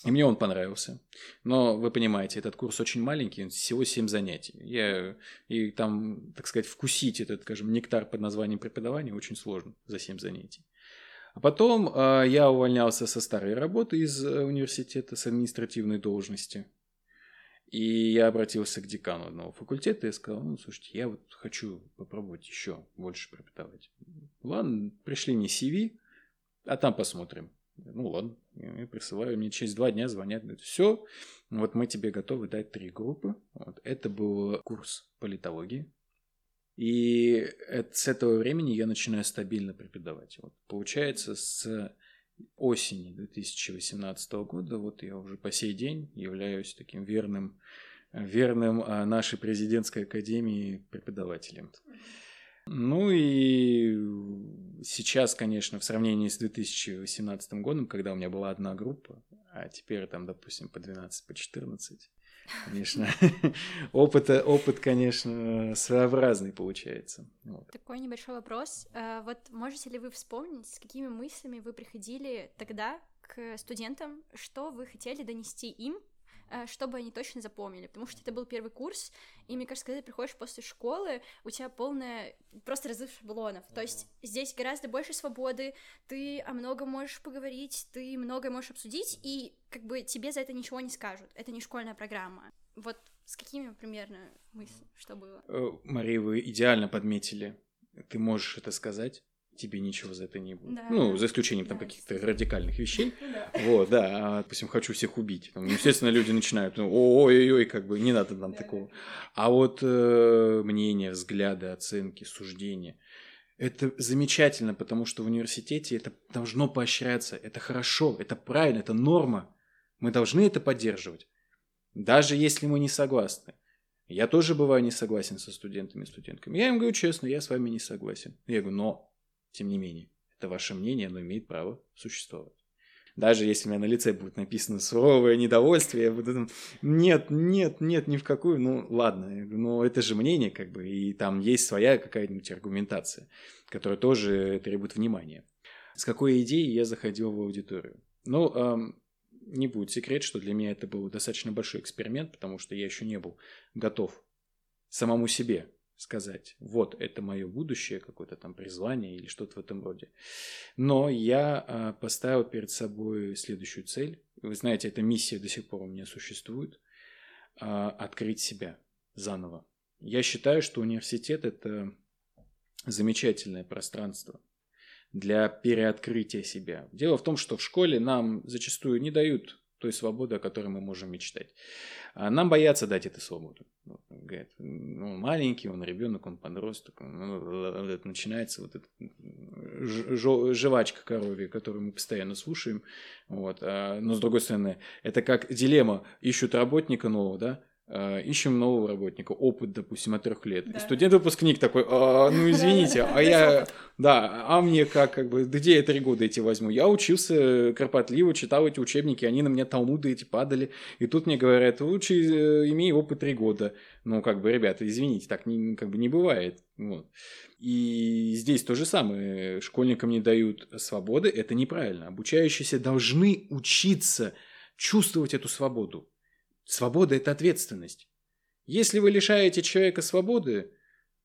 И мне он понравился. Но вы понимаете, этот курс очень маленький, всего 7 занятий. Я, и там, так сказать, вкусить этот, скажем, нектар под названием преподавания очень сложно за 7 занятий. А потом э, я увольнялся со старой работы из э, университета с административной должности. И я обратился к декану одного факультета и сказал, ну, слушайте, я вот хочу попробовать еще больше преподавать. Ладно, пришли мне CV, а там посмотрим. Ну ладно, я присылаю, мне через два дня звонят, говорят, все, вот мы тебе готовы дать три группы. Вот. Это был курс политологии. И это, с этого времени я начинаю стабильно преподавать. Вот, получается, с осени 2018 года, вот я уже по сей день являюсь таким верным, верным а, нашей президентской академии преподавателем. Ну и сейчас, конечно, в сравнении с 2018 годом, когда у меня была одна группа, а теперь там, допустим, по 12, по 14, конечно, опыт, опыт, конечно, своеобразный получается. Вот. Такой небольшой вопрос. Э, вот можете ли вы вспомнить, с какими мыслями вы приходили тогда к студентам, что вы хотели донести им чтобы они точно запомнили, потому что это был первый курс, и мне кажется, когда ты приходишь после школы, у тебя полная просто разрыв шаблонов, то есть здесь гораздо больше свободы, ты о многом можешь поговорить, ты многое можешь обсудить, и как бы тебе за это ничего не скажут, это не школьная программа. Вот с какими примерно мыслями, что было? Э, Мария, вы идеально подметили. Ты можешь это сказать, тебе ничего за это не будет. Да. Ну, за исключением там каких-то радикальных вещей. Да. Вот, да. А, допустим, хочу всех убить. Там, естественно, люди начинают, ну, ой-ой-ой, как бы не надо нам да, такого. А вот э, мнения, взгляды, оценки, суждения. Это замечательно, потому что в университете это должно поощряться. Это хорошо, это правильно, это норма. Мы должны это поддерживать. Даже если мы не согласны. Я тоже бываю не согласен со студентами и студентками. Я им говорю честно, я с вами не согласен. Я говорю, но тем не менее, это ваше мнение, оно имеет право существовать. Даже если у меня на лице будет написано суровое недовольствие, я буду там, нет, нет, нет, ни в какую, ну ладно, но это же мнение как бы, и там есть своя какая-нибудь аргументация, которая тоже требует внимания. С какой идеей я заходил в аудиторию? Ну, эм, не будет секрет, что для меня это был достаточно большой эксперимент, потому что я еще не был готов самому себе сказать, вот это мое будущее, какое-то там призвание или что-то в этом роде. Но я а, поставил перед собой следующую цель. Вы знаете, эта миссия до сих пор у меня существует. А, открыть себя заново. Я считаю, что университет – это замечательное пространство для переоткрытия себя. Дело в том, что в школе нам зачастую не дают той свободы, о которой мы можем мечтать. А нам боятся дать эту свободу. Говорят, ну, маленький, он ребенок, он подросток. Ну, начинается вот эта жвачка коровья, которую мы постоянно слушаем. Вот. А, но с другой стороны, это как дилемма. Ищут работника нового, да, ищем нового работника, опыт, допустим, от трех лет. Да. И студент-выпускник такой, а, ну извините, а я, да, а мне как, как бы, где я три года эти возьму? Я учился кропотливо, читал эти учебники, они на меня талмуды эти падали, и тут мне говорят, лучше э, имей опыт три года. Ну, как бы, ребята, извините, так не, как бы не бывает. Вот. И здесь то же самое. Школьникам не дают свободы, это неправильно. Обучающиеся должны учиться чувствовать эту свободу. Свобода – это ответственность. Если вы лишаете человека свободы,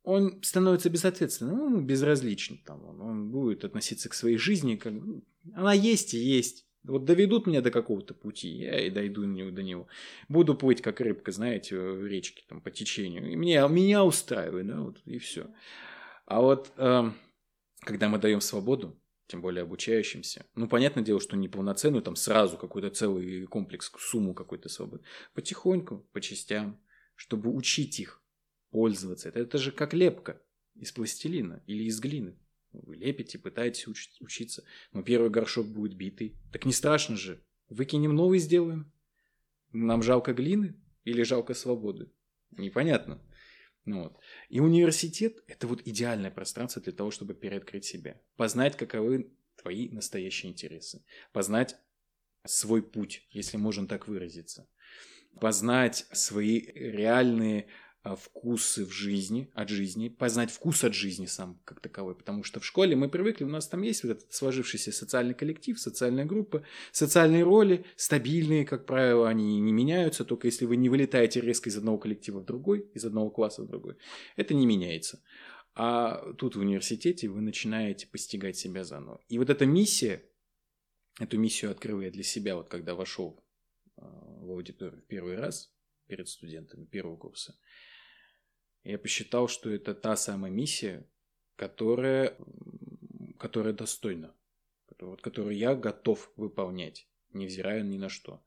он становится безответственным, он безразличен. Там, он, он будет относиться к своей жизни, как она есть и есть. Вот доведут меня до какого-то пути, я и дойду до него. Буду плыть, как рыбка, знаете, в речке, там, по течению. И мне, меня устраивает, да, вот, и все. А вот э, когда мы даем свободу, тем более обучающимся. Ну, понятное дело, что не полноценную, там сразу какой-то целый комплекс, сумму какой-то свободы. Потихоньку, по частям, чтобы учить их пользоваться. Это, это же как лепка из пластилина или из глины. Вы лепите, пытаетесь уч- учиться, но первый горшок будет битый. Так не страшно же. Выкинем новый сделаем. Нам жалко глины или жалко свободы? Непонятно. Ну, вот. И университет – это вот идеальное пространство для того, чтобы переоткрыть себя. Познать, каковы твои настоящие интересы. Познать свой путь, если можно так выразиться. Познать свои реальные вкусы в жизни, от жизни, познать вкус от жизни сам как таковой, потому что в школе мы привыкли, у нас там есть вот этот сложившийся социальный коллектив, социальная группа, социальные роли, стабильные, как правило, они не меняются, только если вы не вылетаете резко из одного коллектива в другой, из одного класса в другой, это не меняется. А тут в университете вы начинаете постигать себя заново. И вот эта миссия, эту миссию открыл я для себя, вот когда вошел а, в аудиторию первый раз перед студентами первого курса – я посчитал, что это та самая миссия, которая, которая достойна, вот, которую я готов выполнять, невзирая ни на что.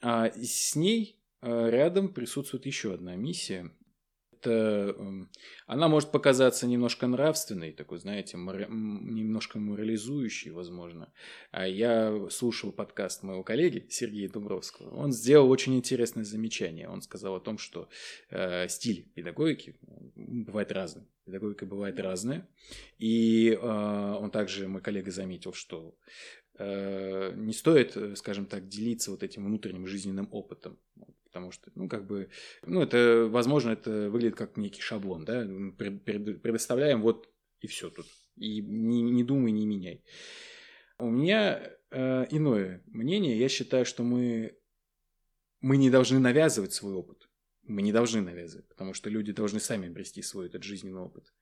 А с ней э, рядом присутствует еще одна миссия, это эм, она может показаться немножко нравственной, такой, знаете, мор... немножко морализующей, возможно. А я слушал подкаст моего коллеги Сергея Дубровского. Он сделал очень интересное замечание. Он сказал о том, что э, стиль педагогики бывает разный. Педагогика бывает разная. И э, он также, мой коллега, заметил, что не стоит, скажем так, делиться вот этим внутренним жизненным опытом потому что, ну, как бы, ну, это, возможно, это выглядит как некий шаблон, да, предоставляем вот и все тут, и не, не думай, не меняй. У меня э, иное мнение, я считаю, что мы, мы не должны навязывать свой опыт, мы не должны навязывать, потому что люди должны сами обрести свой этот жизненный опыт,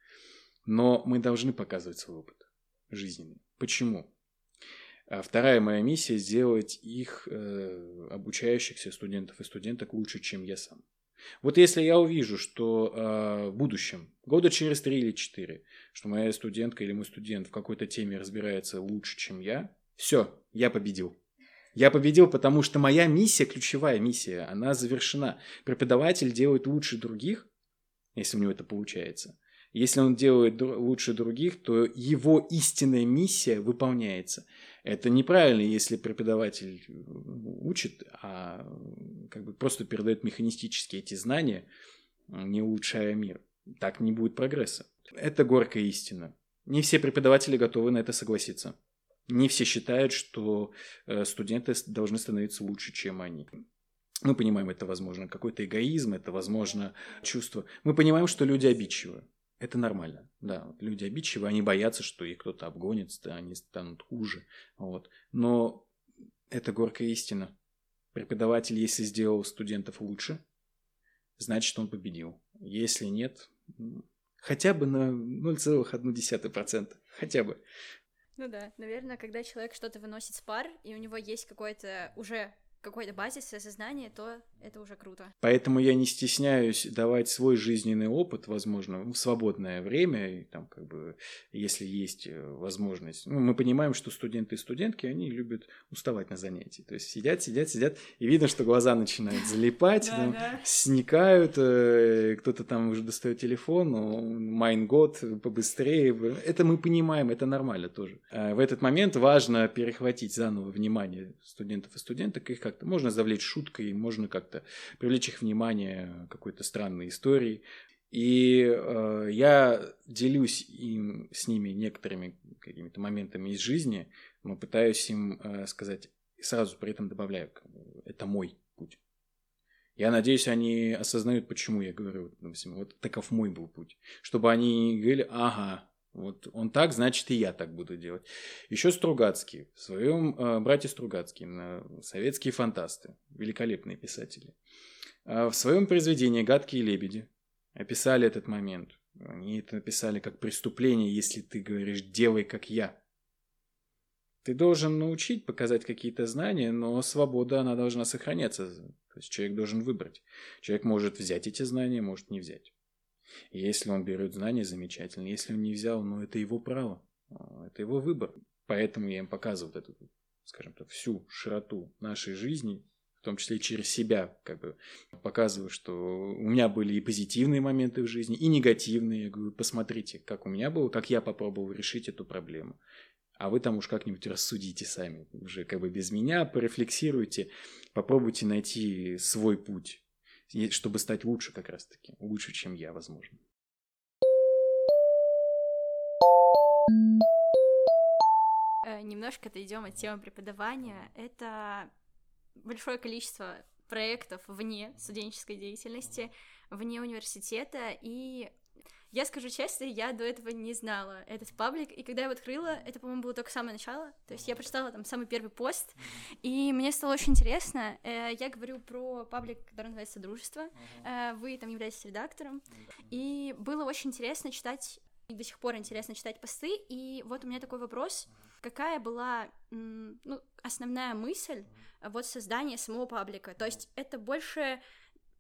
но мы должны показывать свой опыт жизненный. Почему? А вторая моя миссия – сделать их, э, обучающихся студентов и студенток, лучше, чем я сам. Вот если я увижу, что э, в будущем, года через три или четыре, что моя студентка или мой студент в какой-то теме разбирается лучше, чем я, все, я победил. Я победил, потому что моя миссия, ключевая миссия, она завершена. Преподаватель делает лучше других, если у него это получается. Если он делает лучше других, то его истинная миссия выполняется. Это неправильно, если преподаватель э, учит, а как бы просто передает механистически эти знания, не улучшая мир. Так не будет прогресса. Это горькая истина. Не все преподаватели готовы на это согласиться. Не все считают, что э, студенты должны становиться лучше, чем они. Мы понимаем, это возможно какой-то эгоизм, это возможно чувство. Мы понимаем, что люди обидчивы. Это нормально, да. Люди обидчивы, они боятся, что их кто-то обгонит, они станут хуже. Вот. Но это горькая истина. Преподаватель, если сделал студентов лучше, значит, он победил. Если нет, хотя бы на 0,1%. Хотя бы. Ну да, наверное, когда человек что-то выносит с пар, и у него есть какой-то уже какой-то базис осознания, то это уже круто. Поэтому я не стесняюсь давать свой жизненный опыт, возможно, в свободное время, и там как бы, если есть э, возможность. Ну, мы понимаем, что студенты и студентки, они любят уставать на занятии. То есть сидят, сидят, сидят, и видно, что глаза начинают залипать, сникают, э, кто-то там уже достает телефон, майнгод, побыстрее. Это мы понимаем, это нормально тоже. А в этот момент важно перехватить заново внимание студентов и студенток, их как-то можно завлечь шуткой, можно как-то привлечь их внимание какой-то странной историей. И э, я делюсь им, с ними некоторыми какими-то моментами из жизни, но пытаюсь им э, сказать, и сразу при этом добавляю, это мой путь. Я надеюсь, они осознают, почему я говорю, вот таков мой был путь. Чтобы они говорили, ага, вот он так, значит и я так буду делать. Еще Стругацкий, в своем э, брате Стругацкий, советские фантасты, великолепные писатели. Э, в своем произведении «Гадкие лебеди» описали этот момент. Они это написали как преступление, если ты говоришь «делай как я». Ты должен научить, показать какие-то знания, но свобода, она должна сохраняться. То есть человек должен выбрать. Человек может взять эти знания, может не взять. Если он берет знания, замечательно. Если он не взял, ну это его право. А, это его выбор. Поэтому я им показываю вот эту, скажем так, всю широту нашей жизни, в том числе через себя, как бы показываю, что у меня были и позитивные моменты в жизни, и негативные. Я говорю, посмотрите, как у меня было, как я попробовал решить эту проблему. А вы там уж как-нибудь рассудите сами, уже как бы без меня, порефлексируйте, попробуйте найти свой путь чтобы стать лучше как раз-таки, лучше, чем я, возможно. Э, немножко отойдем от темы преподавания. Это большое количество проектов вне студенческой деятельности, вне университета, и я скажу честно, я до этого не знала этот паблик, и когда я его открыла, это, по-моему, было только самое начало, то есть я прочитала там самый первый пост, и мне стало очень интересно. Э, я говорю про паблик, который называется «Дружество», э, вы там являетесь редактором, и было очень интересно читать, и до сих пор интересно читать посты, и вот у меня такой вопрос, какая была ну, основная мысль вот создания самого паблика? То есть это больше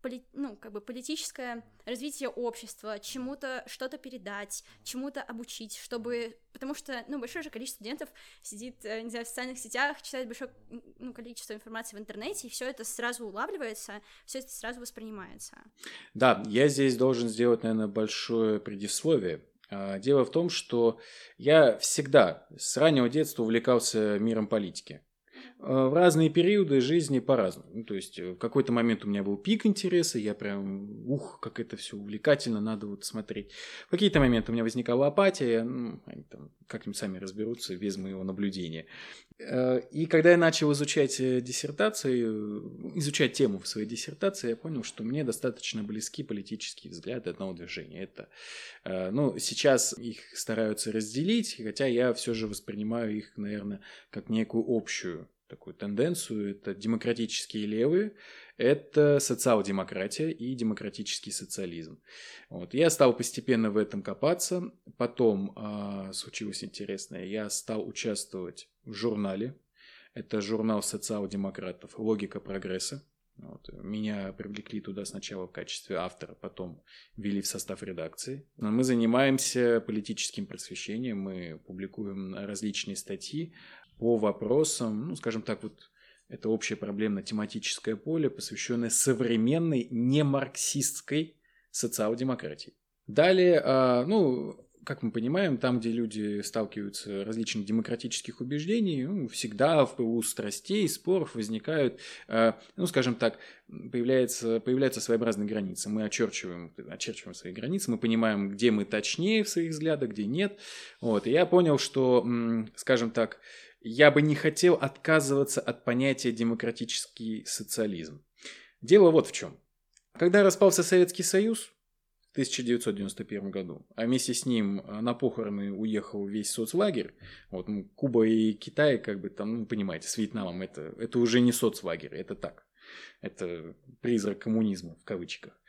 поли, ну, как бы политическое развитие общества, чему-то что-то передать, чему-то обучить, чтобы... Потому что, ну, большое же количество студентов сидит, э, не знаю, в социальных сетях, читает большое ну, количество информации в интернете, и все это сразу улавливается, все это сразу воспринимается. Да, я здесь должен сделать, наверное, большое предисловие. А, дело в том, что я всегда с раннего детства увлекался миром политики. Э, в разные периоды жизни по-разному. Ну, то есть э, в какой-то момент у меня был пик интереса, я прям, ух, как это все увлекательно, надо вот смотреть. В какие-то моменты у меня возникала апатия, ну, они там как-нибудь сами разберутся без моего наблюдения. Э, и когда я начал изучать диссертацию, изучать тему в своей диссертации, я понял, что мне достаточно близки политические взгляды одного движения. Это, ну, сейчас их стараются разделить, хотя я все же воспринимаю их, наверное, как некую общую такую тенденцию. Это демократические левые, это социал-демократия и демократический социализм. Вот. Я стал постепенно в этом копаться. Потом э, случилось интересное. Я стал участвовать в журнале. Это журнал социал-демократов «Логика прогресса». Вот. Меня привлекли туда сначала в качестве автора, потом ввели в состав редакции. Мы занимаемся политическим просвещением, мы публикуем различные статьи по вопросам, ну, скажем так, вот это общее проблемно-тематическое поле, посвященное современной немарксистской социал-демократии. Далее, а, ну, как мы понимаем, там, где люди сталкиваются различных демократических убеждений, ну, всегда в пылу страстей, споров возникают, а, ну, скажем так, появляется, появляются своеобразные границы. Мы очерчиваем, очерчиваем свои границы, мы понимаем, где мы точнее в своих взглядах, где нет. Вот. И я понял, что, скажем так, я бы не хотел отказываться от понятия демократический социализм. Дело вот в чем. Когда распался Советский Союз в 1991 году, а вместе с ним э, на похороны уехал весь соцлагерь, вот, ну, Куба и Китай, как бы там, ну, понимаете, с Вьетнамом, это, это уже не соцлагерь, это так. Это призрак коммунизма, в кавычках.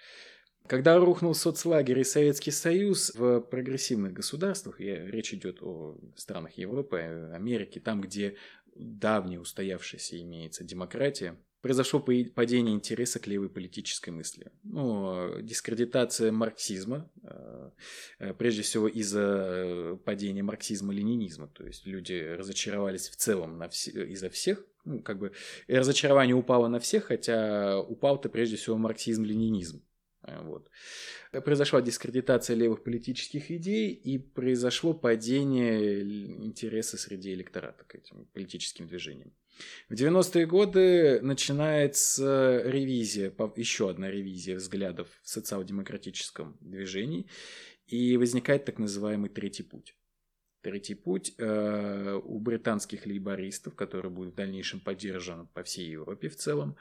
Когда рухнул соцлагерь и Советский Союз в прогрессивных государствах, я, речь идет о странах Европы, Америки, там, где давняя устоявшаяся имеется демократия, произошло падение интереса к левой политической мысли. Ну, дискредитация марксизма, э, э, прежде всего из-за падения марксизма-ленинизма. То есть люди разочаровались в целом на вс... из-за всех. Ну, как бы разочарование упало на всех, хотя упал-то прежде всего марксизм-ленинизм. Э, вот. Произошла дискредитация левых политических идей и произошло падение интереса среди электората к этим политическим движениям. В 90-е годы начинается ревизия, еще одна ревизия взглядов в социал-демократическом движении, и возникает так называемый третий путь. Третий путь э, у британских лейбористов, который будет в дальнейшем поддержан по всей Европе в целом,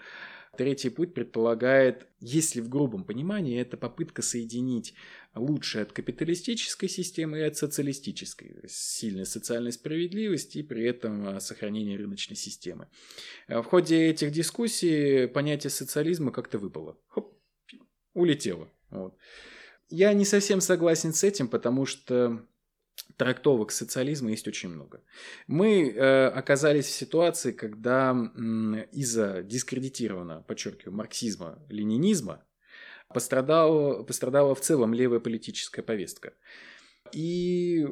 Третий путь предполагает, если в грубом понимании, это попытка соединить лучшее от капиталистической системы и от социалистической. Сильная социальная справедливость и при этом а, сохранение рыночной системы. А в ходе этих дискуссий понятие социализма как-то выпало. Хоп, улетело. Вот. Я не совсем согласен с этим, потому что трактовок социализма есть очень много. Мы э, оказались в ситуации, когда из-за дискредитированного, подчеркиваю, марксизма, ленинизма пострадала, пострадала в целом левая политическая повестка. И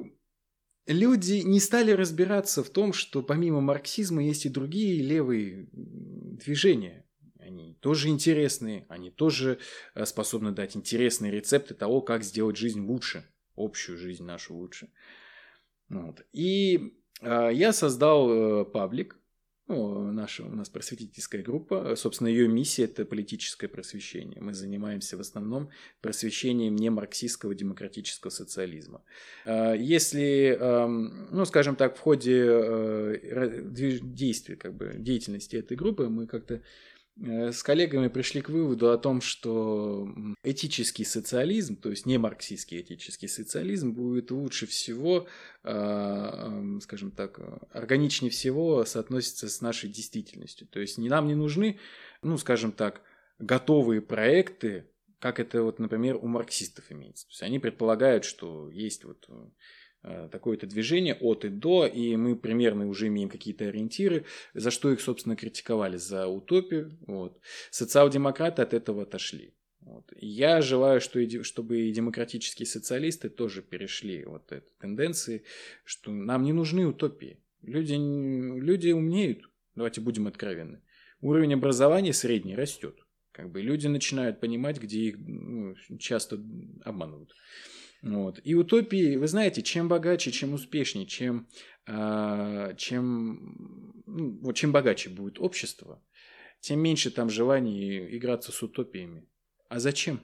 люди не стали разбираться в том, что помимо марксизма есть и другие левые движения. Они тоже интересные, они тоже э, способны дать интересные рецепты того, как сделать жизнь лучше – общую жизнь нашу лучше. Вот. И э, я создал э, паблик, ну, наша у нас просветительская группа, собственно, ее миссия это политическое просвещение. Мы занимаемся в основном просвещением не марксистского демократического социализма. Если, ну, скажем так, в ходе действия, как бы, деятельности этой группы мы как-то э, с коллегами пришли к выводу о том, что этический социализм, то есть не марксистский этический социализм, будет лучше всего, э, скажем так, органичнее всего соотноситься с нашей действительностью. То есть нам не нужны, ну, скажем так, готовые проекты, как это вот, например, у марксистов имеется. То есть они предполагают, что есть вот Э, такое-то движение от и до, и мы примерно уже имеем какие-то ориентиры, за что их, собственно, критиковали, за утопию. Вот. Социал-демократы от этого отошли. Вот. я желаю, что и, чтобы и демократические социалисты тоже перешли вот эти тенденции, что нам не нужны утопии. Люди, люди умнеют, давайте будем откровенны. Уровень образования средний растет. Как бы люди начинают понимать, где их ну, часто обманывают. Вот. И утопии, вы знаете, чем богаче, чем успешнее, чем, э, чем, ну, вот чем богаче будет общество, тем меньше там желаний играться с утопиями. А зачем?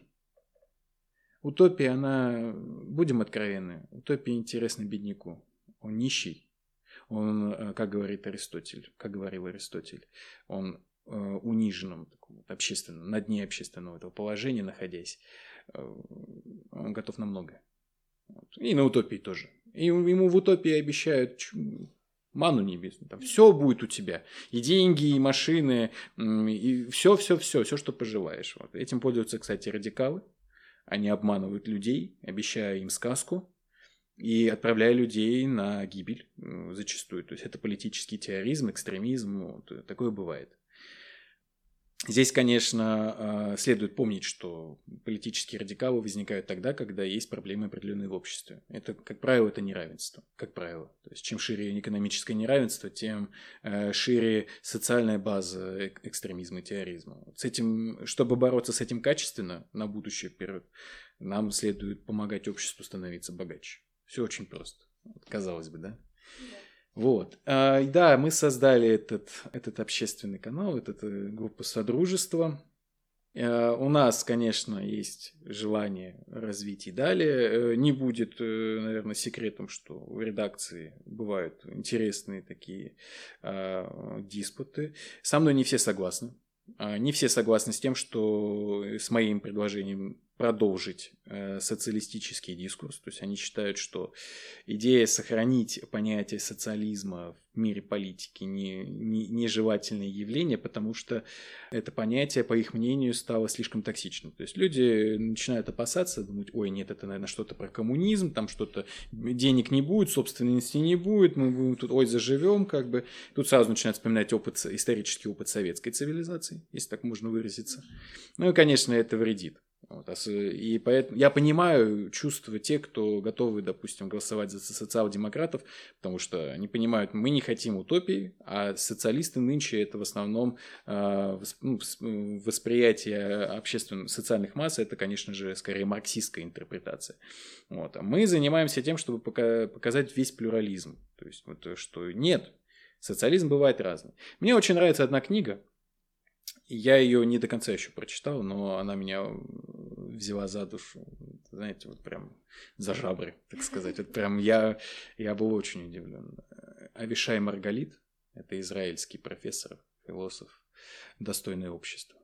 Утопия, она, будем откровенны, утопия интересна бедняку. Он нищий. Он, э, как говорит Аристотель, как говорил Аристотель, он э, униженном, таком, общественном, на дне общественного этого положения находясь, он готов на многое. И на утопии тоже. И ему в утопии обещают ману небесную. Там все будет у тебя. И деньги, и машины, и все, все, все, все, что пожелаешь. Вот. Этим пользуются, кстати, радикалы. Они обманывают людей, обещая им сказку и отправляя людей на гибель зачастую. То есть это политический терроризм, экстремизм. Вот. Такое бывает. Здесь, конечно, а, следует помнить, что политические радикалы возникают тогда, когда есть проблемы определенные в обществе. Это, как правило, это неравенство, как правило. То есть, чем шире экономическое неравенство, тем э, шире социальная база экстремизма и терроризма. С этим, чтобы бороться с этим качественно на будущее вперед, нам следует помогать обществу становиться богаче. Все очень просто. Казалось бы, да? Да. Вот. А, да, мы создали этот, этот общественный канал, эту группу Содружества. А, у нас, конечно, есть желание развить и далее. Э, не будет, э, наверное, секретом, что в редакции бывают интересные такие а, диспуты. Со мной не все согласны. А, не все согласны с тем, что с моим предложением продолжить э, социалистический дискурс. То есть они считают, что идея сохранить понятие социализма в мире политики не, не, нежелательное явление, потому что это понятие, по их мнению, стало слишком токсичным. То есть люди начинают опасаться, думать, ой, нет, это, наверное, что-то про коммунизм, там что-то, денег не будет, собственности не будет, мы будем тут, ой, заживем, как бы. Тут сразу начинают вспоминать опыт, исторический опыт советской цивилизации, если так можно выразиться. Ну и, конечно, это вредит. Вот, а и поэтому я понимаю чувства тех, кто готовы, допустим, голосовать за социал-демократов, потому что они понимают, мы не хотим утопии, а социалисты нынче это в основном э, восприятие общественных социальных масс, это, конечно же, скорее марксистская интерпретация. Вот. А мы занимаемся тем, чтобы пока, показать весь плюрализм. То есть, вот, что нет, социализм бывает разный. Мне очень нравится одна книга, я ее не до конца еще прочитал, но она меня взяла за душу, знаете, вот прям за жабры, так сказать. Вот прям я, я был очень удивлен. Авишай Маргалит, это израильский профессор, философ, достойное общество.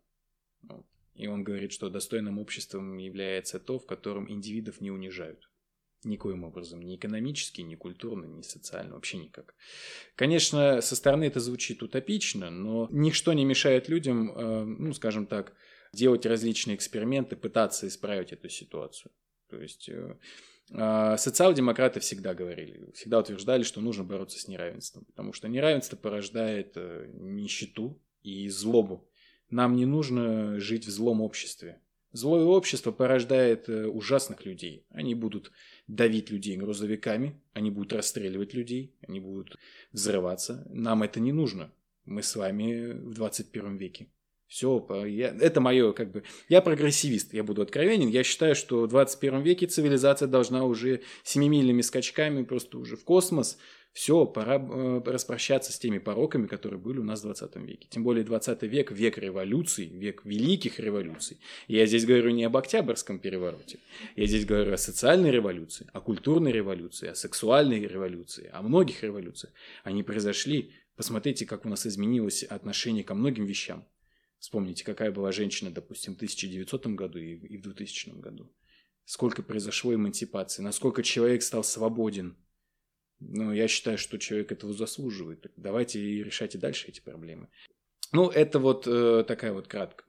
И он говорит, что достойным обществом является то, в котором индивидов не унижают. Никоим образом. Ни экономически, ни культурно, ни социально. Вообще никак. Конечно, со стороны это звучит утопично, но ничто не мешает людям, э, ну, скажем так, делать различные эксперименты, пытаться исправить эту ситуацию. То есть э, э, социал-демократы всегда говорили, всегда утверждали, что нужно бороться с неравенством, потому что неравенство порождает нищету и злобу. Нам не нужно жить в злом обществе. Злое общество порождает ужасных людей. Они будут давить людей грузовиками, они будут расстреливать людей, они будут взрываться. Нам это не нужно. Мы с вами в 21 веке. Все, я, это мое, как бы, я прогрессивист, я буду откровенен. Я считаю, что в 21 веке цивилизация должна уже семимильными скачками просто уже в космос все, пора э, распрощаться с теми пороками, которые были у нас в 20 веке. Тем более 20 век – век революций, век великих революций. Я здесь говорю не об Октябрьском перевороте. Я здесь говорю о социальной революции, о культурной революции, о сексуальной революции, о многих революциях. Они произошли. Посмотрите, как у нас изменилось отношение ко многим вещам. Вспомните, какая была женщина, допустим, в 1900 году и в 2000 году. Сколько произошло эмансипации, насколько человек стал свободен. Ну, я считаю, что человек этого заслуживает. Давайте и решайте дальше эти проблемы. Ну, это вот э, такая вот краткая,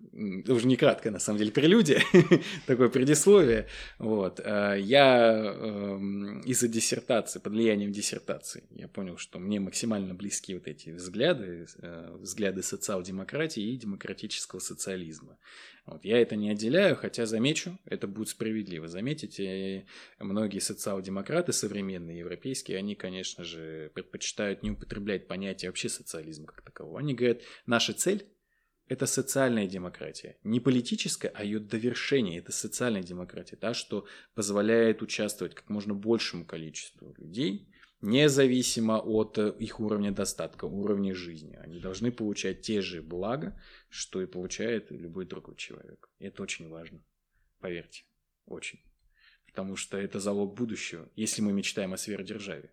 уже не краткая, на самом деле, прелюдия, такое предисловие. Вот. Э, я э, из-за диссертации, под влиянием диссертации, я понял, что мне максимально близки вот эти взгляды, э, взгляды социал-демократии и демократического социализма. Вот. Я это не отделяю, хотя замечу, это будет справедливо. Заметите, многие социал-демократы современные, европейские, они, конечно же, предпочитают не употреблять понятие вообще социализма как такового. Они говорят, наша цель – это социальная демократия. Не политическая, а ее довершение – это социальная демократия. Та, что позволяет участвовать как можно большему количеству людей – независимо от э, их уровня достатка, уровня жизни. Они должны получать те же блага, что и получает любой другой человек. И это очень важно. Поверьте, очень. Потому что это залог будущего, если мы мечтаем о сверхдержаве.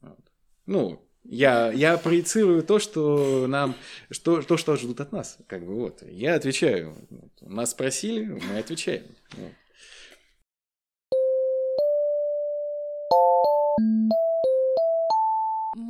Вот. Ну, я, я проецирую то, что нам, что, то, что ждут от нас. Как бы вот. Я отвечаю. Нас спросили, мы отвечаем. Вот.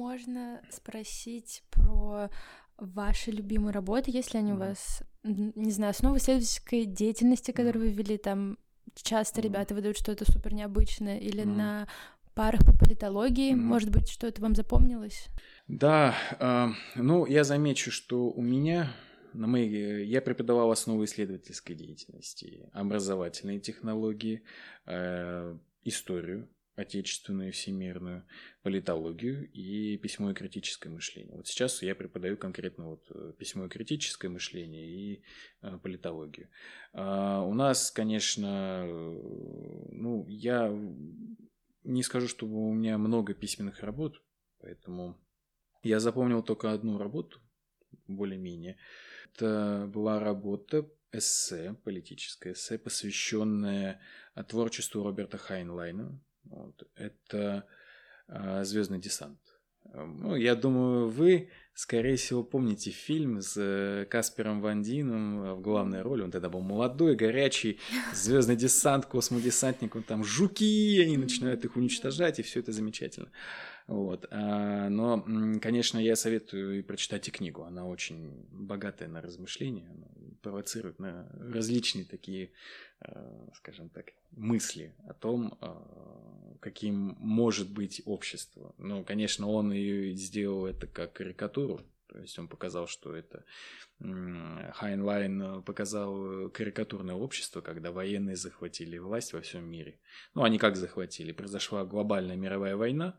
Можно спросить про ваши любимые работы, если они у вас, не знаю, основы исследовательской деятельности, которую вы вели, там часто ребята выдают что-то супер необычное, или на парах по политологии, может быть, что-то вам запомнилось? Да, э, ну, я замечу, что у меня на моей, я преподавал основы исследовательской деятельности, образовательные технологии, э, историю, отечественную, всемирную, политологию и письмо и критическое мышление. Вот сейчас я преподаю конкретно вот э, письмо и критическое мышление и э, политологию. А у нас, конечно, э, ну, я не скажу, чтобы у меня много письменных работ, поэтому я запомнил только одну работу, более-менее. Это была работа эссе, политическое эссе, посвященное творчеству Роберта Хайнлайна, вот. Это а, Звездный десант. Эм, ну, я думаю, вы, скорее всего, помните фильм с э, Каспером Ван Дином э, в главной роли. Он тогда был молодой, горячий, звездный десант, космодесантник, он там жуки, они начинают их уничтожать, и все это замечательно. Вот. А, но, конечно, я советую и прочитать и книгу. Она очень богатая на размышления, провоцирует на различные такие, а, скажем так, мысли о том, а, каким может быть общество. Ну, конечно, он и сделал это как карикатуру, то есть он показал, что это Хайнлайн показал карикатурное общество, когда военные захватили власть во всем мире. Ну, они как захватили? Произошла глобальная мировая война,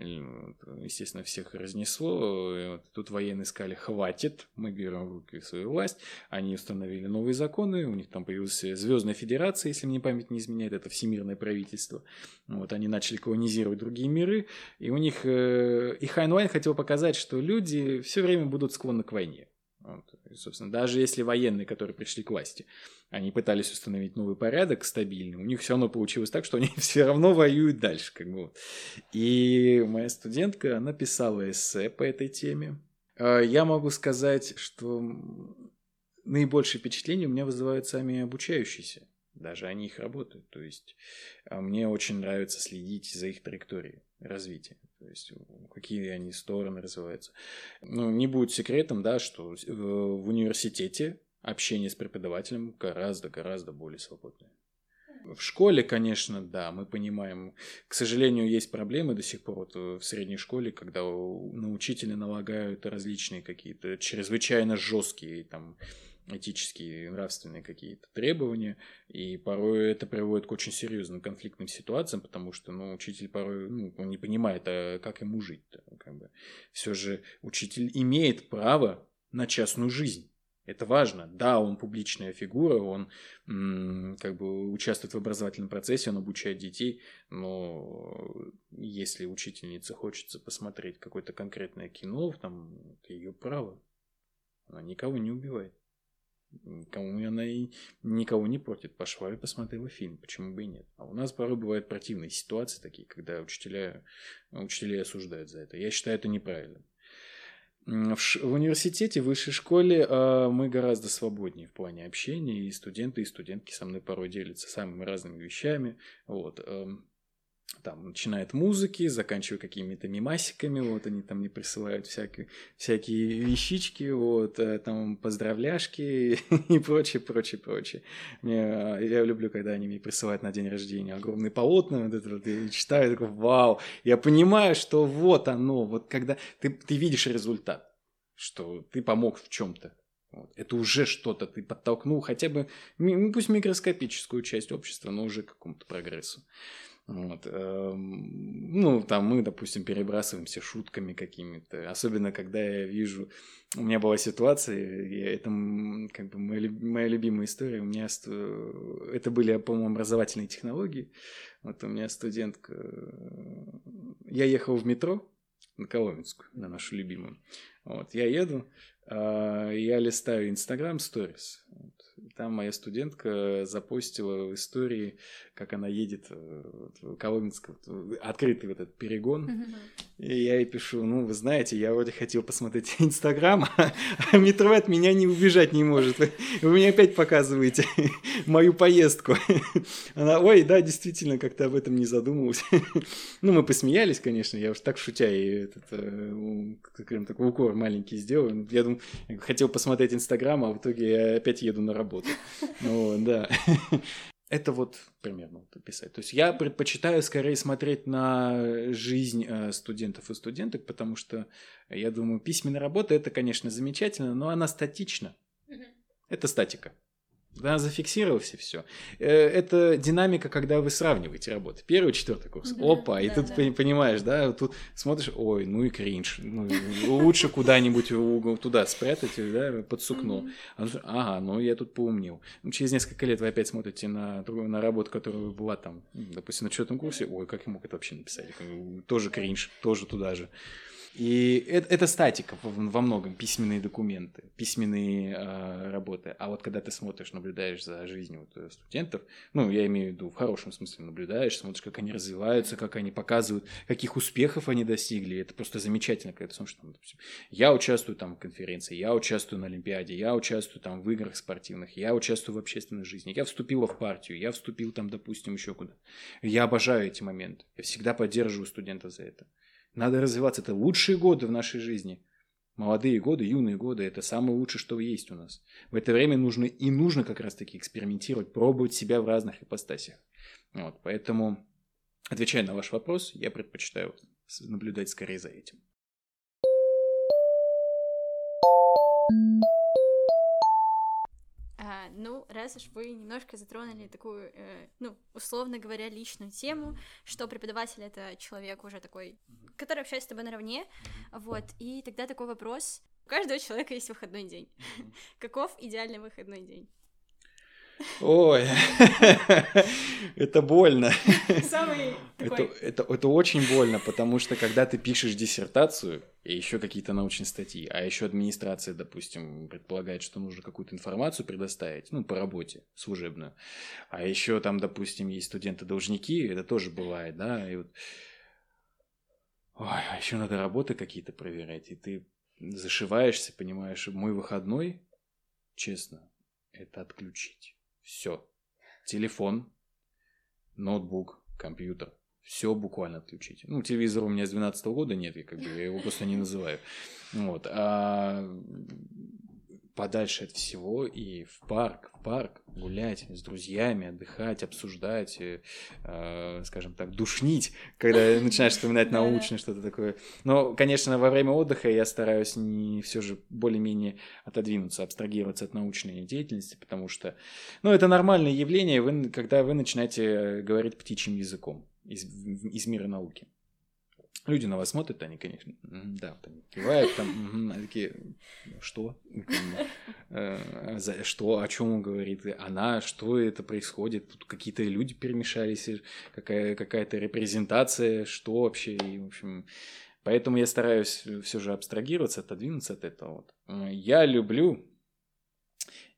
естественно, всех разнесло. Тут военные сказали, хватит, мы берем в руки свою власть. Они установили новые законы, у них там появилась Звездная Федерация, если мне память не изменяет, это всемирное правительство. Вот они начали колонизировать другие миры, и у них... Э, и Хайнлайн хотел показать, что люди все время будут склонны к войне. Вот. И, собственно, даже если военные, которые пришли к власти, они пытались установить новый порядок стабильный, у них все равно получилось так, что они все равно воюют дальше. Как бы. И моя студентка, она писала эссе по этой теме. А, я могу сказать, что наибольшее впечатление у меня вызывают сами обучающиеся. Даже они их работают. То есть а, мне очень нравится следить за их траекторией развития. То есть какие они стороны развиваются. Ну, не будет секретом, да, что э, в университете общение с преподавателем гораздо-гораздо более свободное. В школе, конечно, да, мы понимаем. К сожалению, есть проблемы до сих пор вот в средней школе, когда на учителя налагают различные какие-то чрезвычайно жесткие там этические и нравственные какие-то требования, и порой это приводит к очень серьезным конфликтным ситуациям, потому что, ну, учитель порой, ну, он не понимает, а как ему жить -то, как бы. Все же учитель имеет право на частную жизнь. Это важно. Да, он публичная фигура, он как бы участвует в образовательном процессе, он обучает детей, но если учительнице хочется посмотреть какое-то конкретное кино, там, это ее право. Она никого не убивает. Никому она и никого не портит. Пошла и посмотрела фильм, почему бы и нет. А у нас порой бывают противные ситуации такие, когда учителя, учителя осуждают за это. Я считаю это неправильным. В, в университете, в высшей школе э, мы гораздо свободнее в плане общения, и студенты, и студентки со мной порой делятся самыми разными вещами. Вот. Э, там, начиная от музыки, заканчивая какими-то мимасиками, вот, они там мне присылают всякие, всякие вещички, вот, э, там, поздравляшки и прочее, прочее, прочее. Мне, э, я люблю, когда они мне присылают на день рождения огромные полотна, вот это вот, я читаю, такой, вау, я понимаю, что вот оно, вот когда ты, ты видишь результат, что ты помог в чем-то, вот. Это уже что-то, ты подтолкнул хотя бы, ну, пусть микроскопическую часть общества, но уже к какому-то прогрессу. Вот. Эм, ну, там мы, допустим, перебрасываемся шутками какими-то. Особенно, когда я вижу... У меня была ситуация, это как бы моя, моя любимая история. У меня... Это были, по-моему, образовательные технологии. Вот у меня студентка... Я ехал в метро на Коломенскую, на нашу любимую. Вот, я еду, а, я листаю Инстаграм Stories. Там моя студентка запостила в истории, как она едет э, в Коломенск, открытый вот этот перегон. Mm-hmm. И я ей пишу, ну, вы знаете, я вроде хотел посмотреть Инстаграм, а метро от меня не убежать не может. Вы, мне опять показываете мою поездку. Она, ой, да, действительно, как-то об этом не задумывался. ну, мы посмеялись, конечно, я уж так шутя и этот, э, прям такой укор маленький сделал. Я думаю, хотел посмотреть Инстаграм, а в итоге я опять еду на работу. Ну, да. Это вот примерно вот описать. То есть я предпочитаю скорее смотреть на жизнь э, студентов и студенток, потому что я думаю, письменная работа это, конечно, замечательно, но она статична. Это статика. Да, зафиксировался все. Э, это динамика, когда вы сравниваете работы. Первый, четвертый курс. Да, Опа, да, и тут да. понимаешь, да, тут смотришь, ой, ну и кринж. Ну, лучше куда-нибудь угол туда спрятать, да, под сукно. Ага, ну я тут поумнел. Ну, через несколько лет вы опять смотрите на, на работу, которая была там, допустим, на четвертом курсе. Ой, как я мог это вообще написать? Тоже кринж, тоже туда же. И это, это статика во многом, письменные документы, письменные э, работы. А вот когда ты смотришь, наблюдаешь за жизнью вот, э, студентов, ну, я имею в виду в хорошем смысле наблюдаешь, смотришь, как они развиваются, как они показывают, каких успехов они достигли. Это просто замечательно, когда ты смотришь, там, допустим, я участвую там в конференции, я участвую на Олимпиаде, я участвую там в играх спортивных, я участвую в общественной жизни, я вступила в партию, я вступил там, допустим, еще куда. Я обожаю эти моменты. Я всегда поддерживаю студентов за это. Надо развиваться. Это лучшие годы в нашей жизни. Молодые годы, юные годы – это самое лучшее, что есть у нас. В это время нужно и нужно как раз-таки экспериментировать, пробовать себя в разных ипостасях. Вот, поэтому, отвечая на ваш вопрос, я предпочитаю наблюдать скорее за этим. Ну, раз уж вы немножко затронули такую, э, ну, условно говоря, личную тему, что преподаватель это человек уже такой, который общается с тобой наравне, вот, и тогда такой вопрос. У каждого человека есть выходной день. Каков идеальный выходной день? Ой, это больно. это, это, это очень больно, потому что когда ты пишешь диссертацию и еще какие-то научные статьи, а еще администрация, допустим, предполагает, что нужно какую-то информацию предоставить, ну, по работе служебную, а еще там, допустим, есть студенты-должники, это тоже бывает, да, и вот... Ой, а еще надо работы какие-то проверять, и ты зашиваешься, понимаешь, мой выходной, честно, это отключить. Все. Телефон, ноутбук, компьютер. Все буквально отключить. Ну, телевизор у меня с 12 года нет, я, как бы, я его просто не называю. Вот. А подальше от всего и в парк, в парк гулять с друзьями, отдыхать, обсуждать, э, э скажем так, душнить, когда начинаешь вспоминать научное что-то такое. Но, конечно, во время отдыха я стараюсь не все же более-менее отодвинуться, абстрагироваться от научной деятельности, потому что, ну, это нормальное явление, вы, когда вы начинаете говорить птичьим языком из, из мира науки. Люди на вас смотрят, они, конечно, да, вот кивают, там, они такие, что? Э, что? О чем он говорит? Она? Что это происходит? Тут какие-то люди перемешались, какая- какая-то репрезентация, что вообще? И, в общем, поэтому я стараюсь все же абстрагироваться, отодвинуться от этого. Вот. Я люблю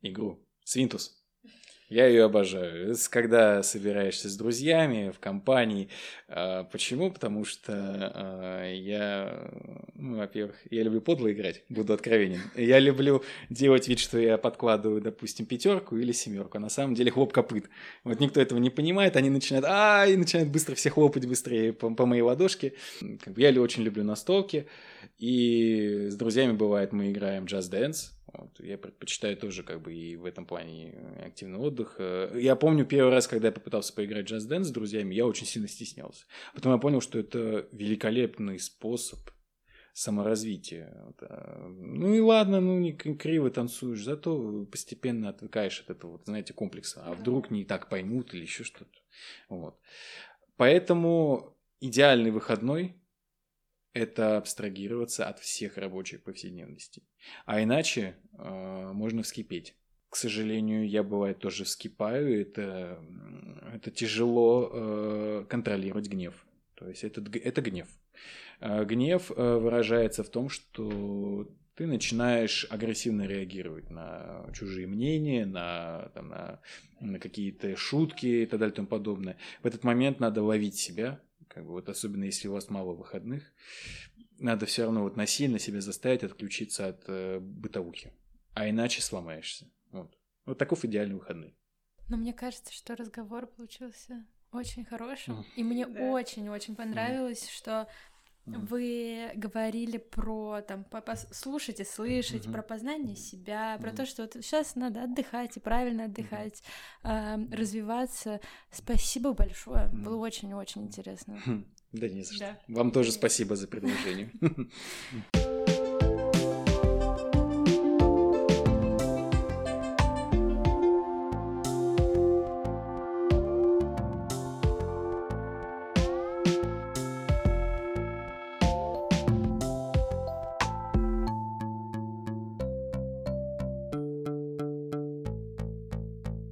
игру Свинтус. Я ее обожаю. Когда собираешься с друзьями в компании. А, почему? Потому что а, я, ну, во-первых, я люблю подло играть, буду откровенен. Я люблю делать вид, что я подкладываю, допустим, пятерку или семерку. А на самом деле хлоп копыт. Вот никто этого не понимает, они начинают, а, и начинают быстро все хлопать быстрее по, по моей ладошке. Я очень люблю настолки. И с друзьями бывает, мы играем Just Dance вот. Я предпочитаю тоже как бы и в этом плане активный отдых. Э, я помню первый раз, когда я попытался поиграть Just Dance с друзьями, я очень сильно стеснялся. Потом я понял, что это великолепный способ саморазвития. А, ну и ладно, ну не криво танцуешь, зато постепенно отвыкаешь от этого, знаете, комплекса. А вдруг не так поймут или еще что-то. Вот. Поэтому идеальный выходной это абстрагироваться от всех рабочих повседневностей. А иначе э, можно вскипеть. К сожалению, я бывает тоже вскипаю. Это, это тяжело э, контролировать гнев. То есть это, это гнев. Э, гнев э, выражается в том, что ты начинаешь агрессивно реагировать на чужие мнения, на, там, на, на какие-то шутки и так далее и тому подобное. В этот момент надо ловить себя, как бы вот особенно если у вас мало выходных, надо все равно вот насильно себя заставить отключиться от э, бытовухи. А иначе сломаешься. Вот. Вот таков идеальный выходный. Но мне кажется, что разговор получился очень хорошим. Mm. И мне очень-очень понравилось, mm. что вы говорили про там слушать и слышать, mm-hmm. про познание себя, про mm-hmm. то, что вот сейчас надо отдыхать и правильно отдыхать, mm-hmm. э, развиваться. Спасибо большое, mm-hmm. было очень-очень интересно. Да не за что. Да. Вам тоже спасибо за предложение.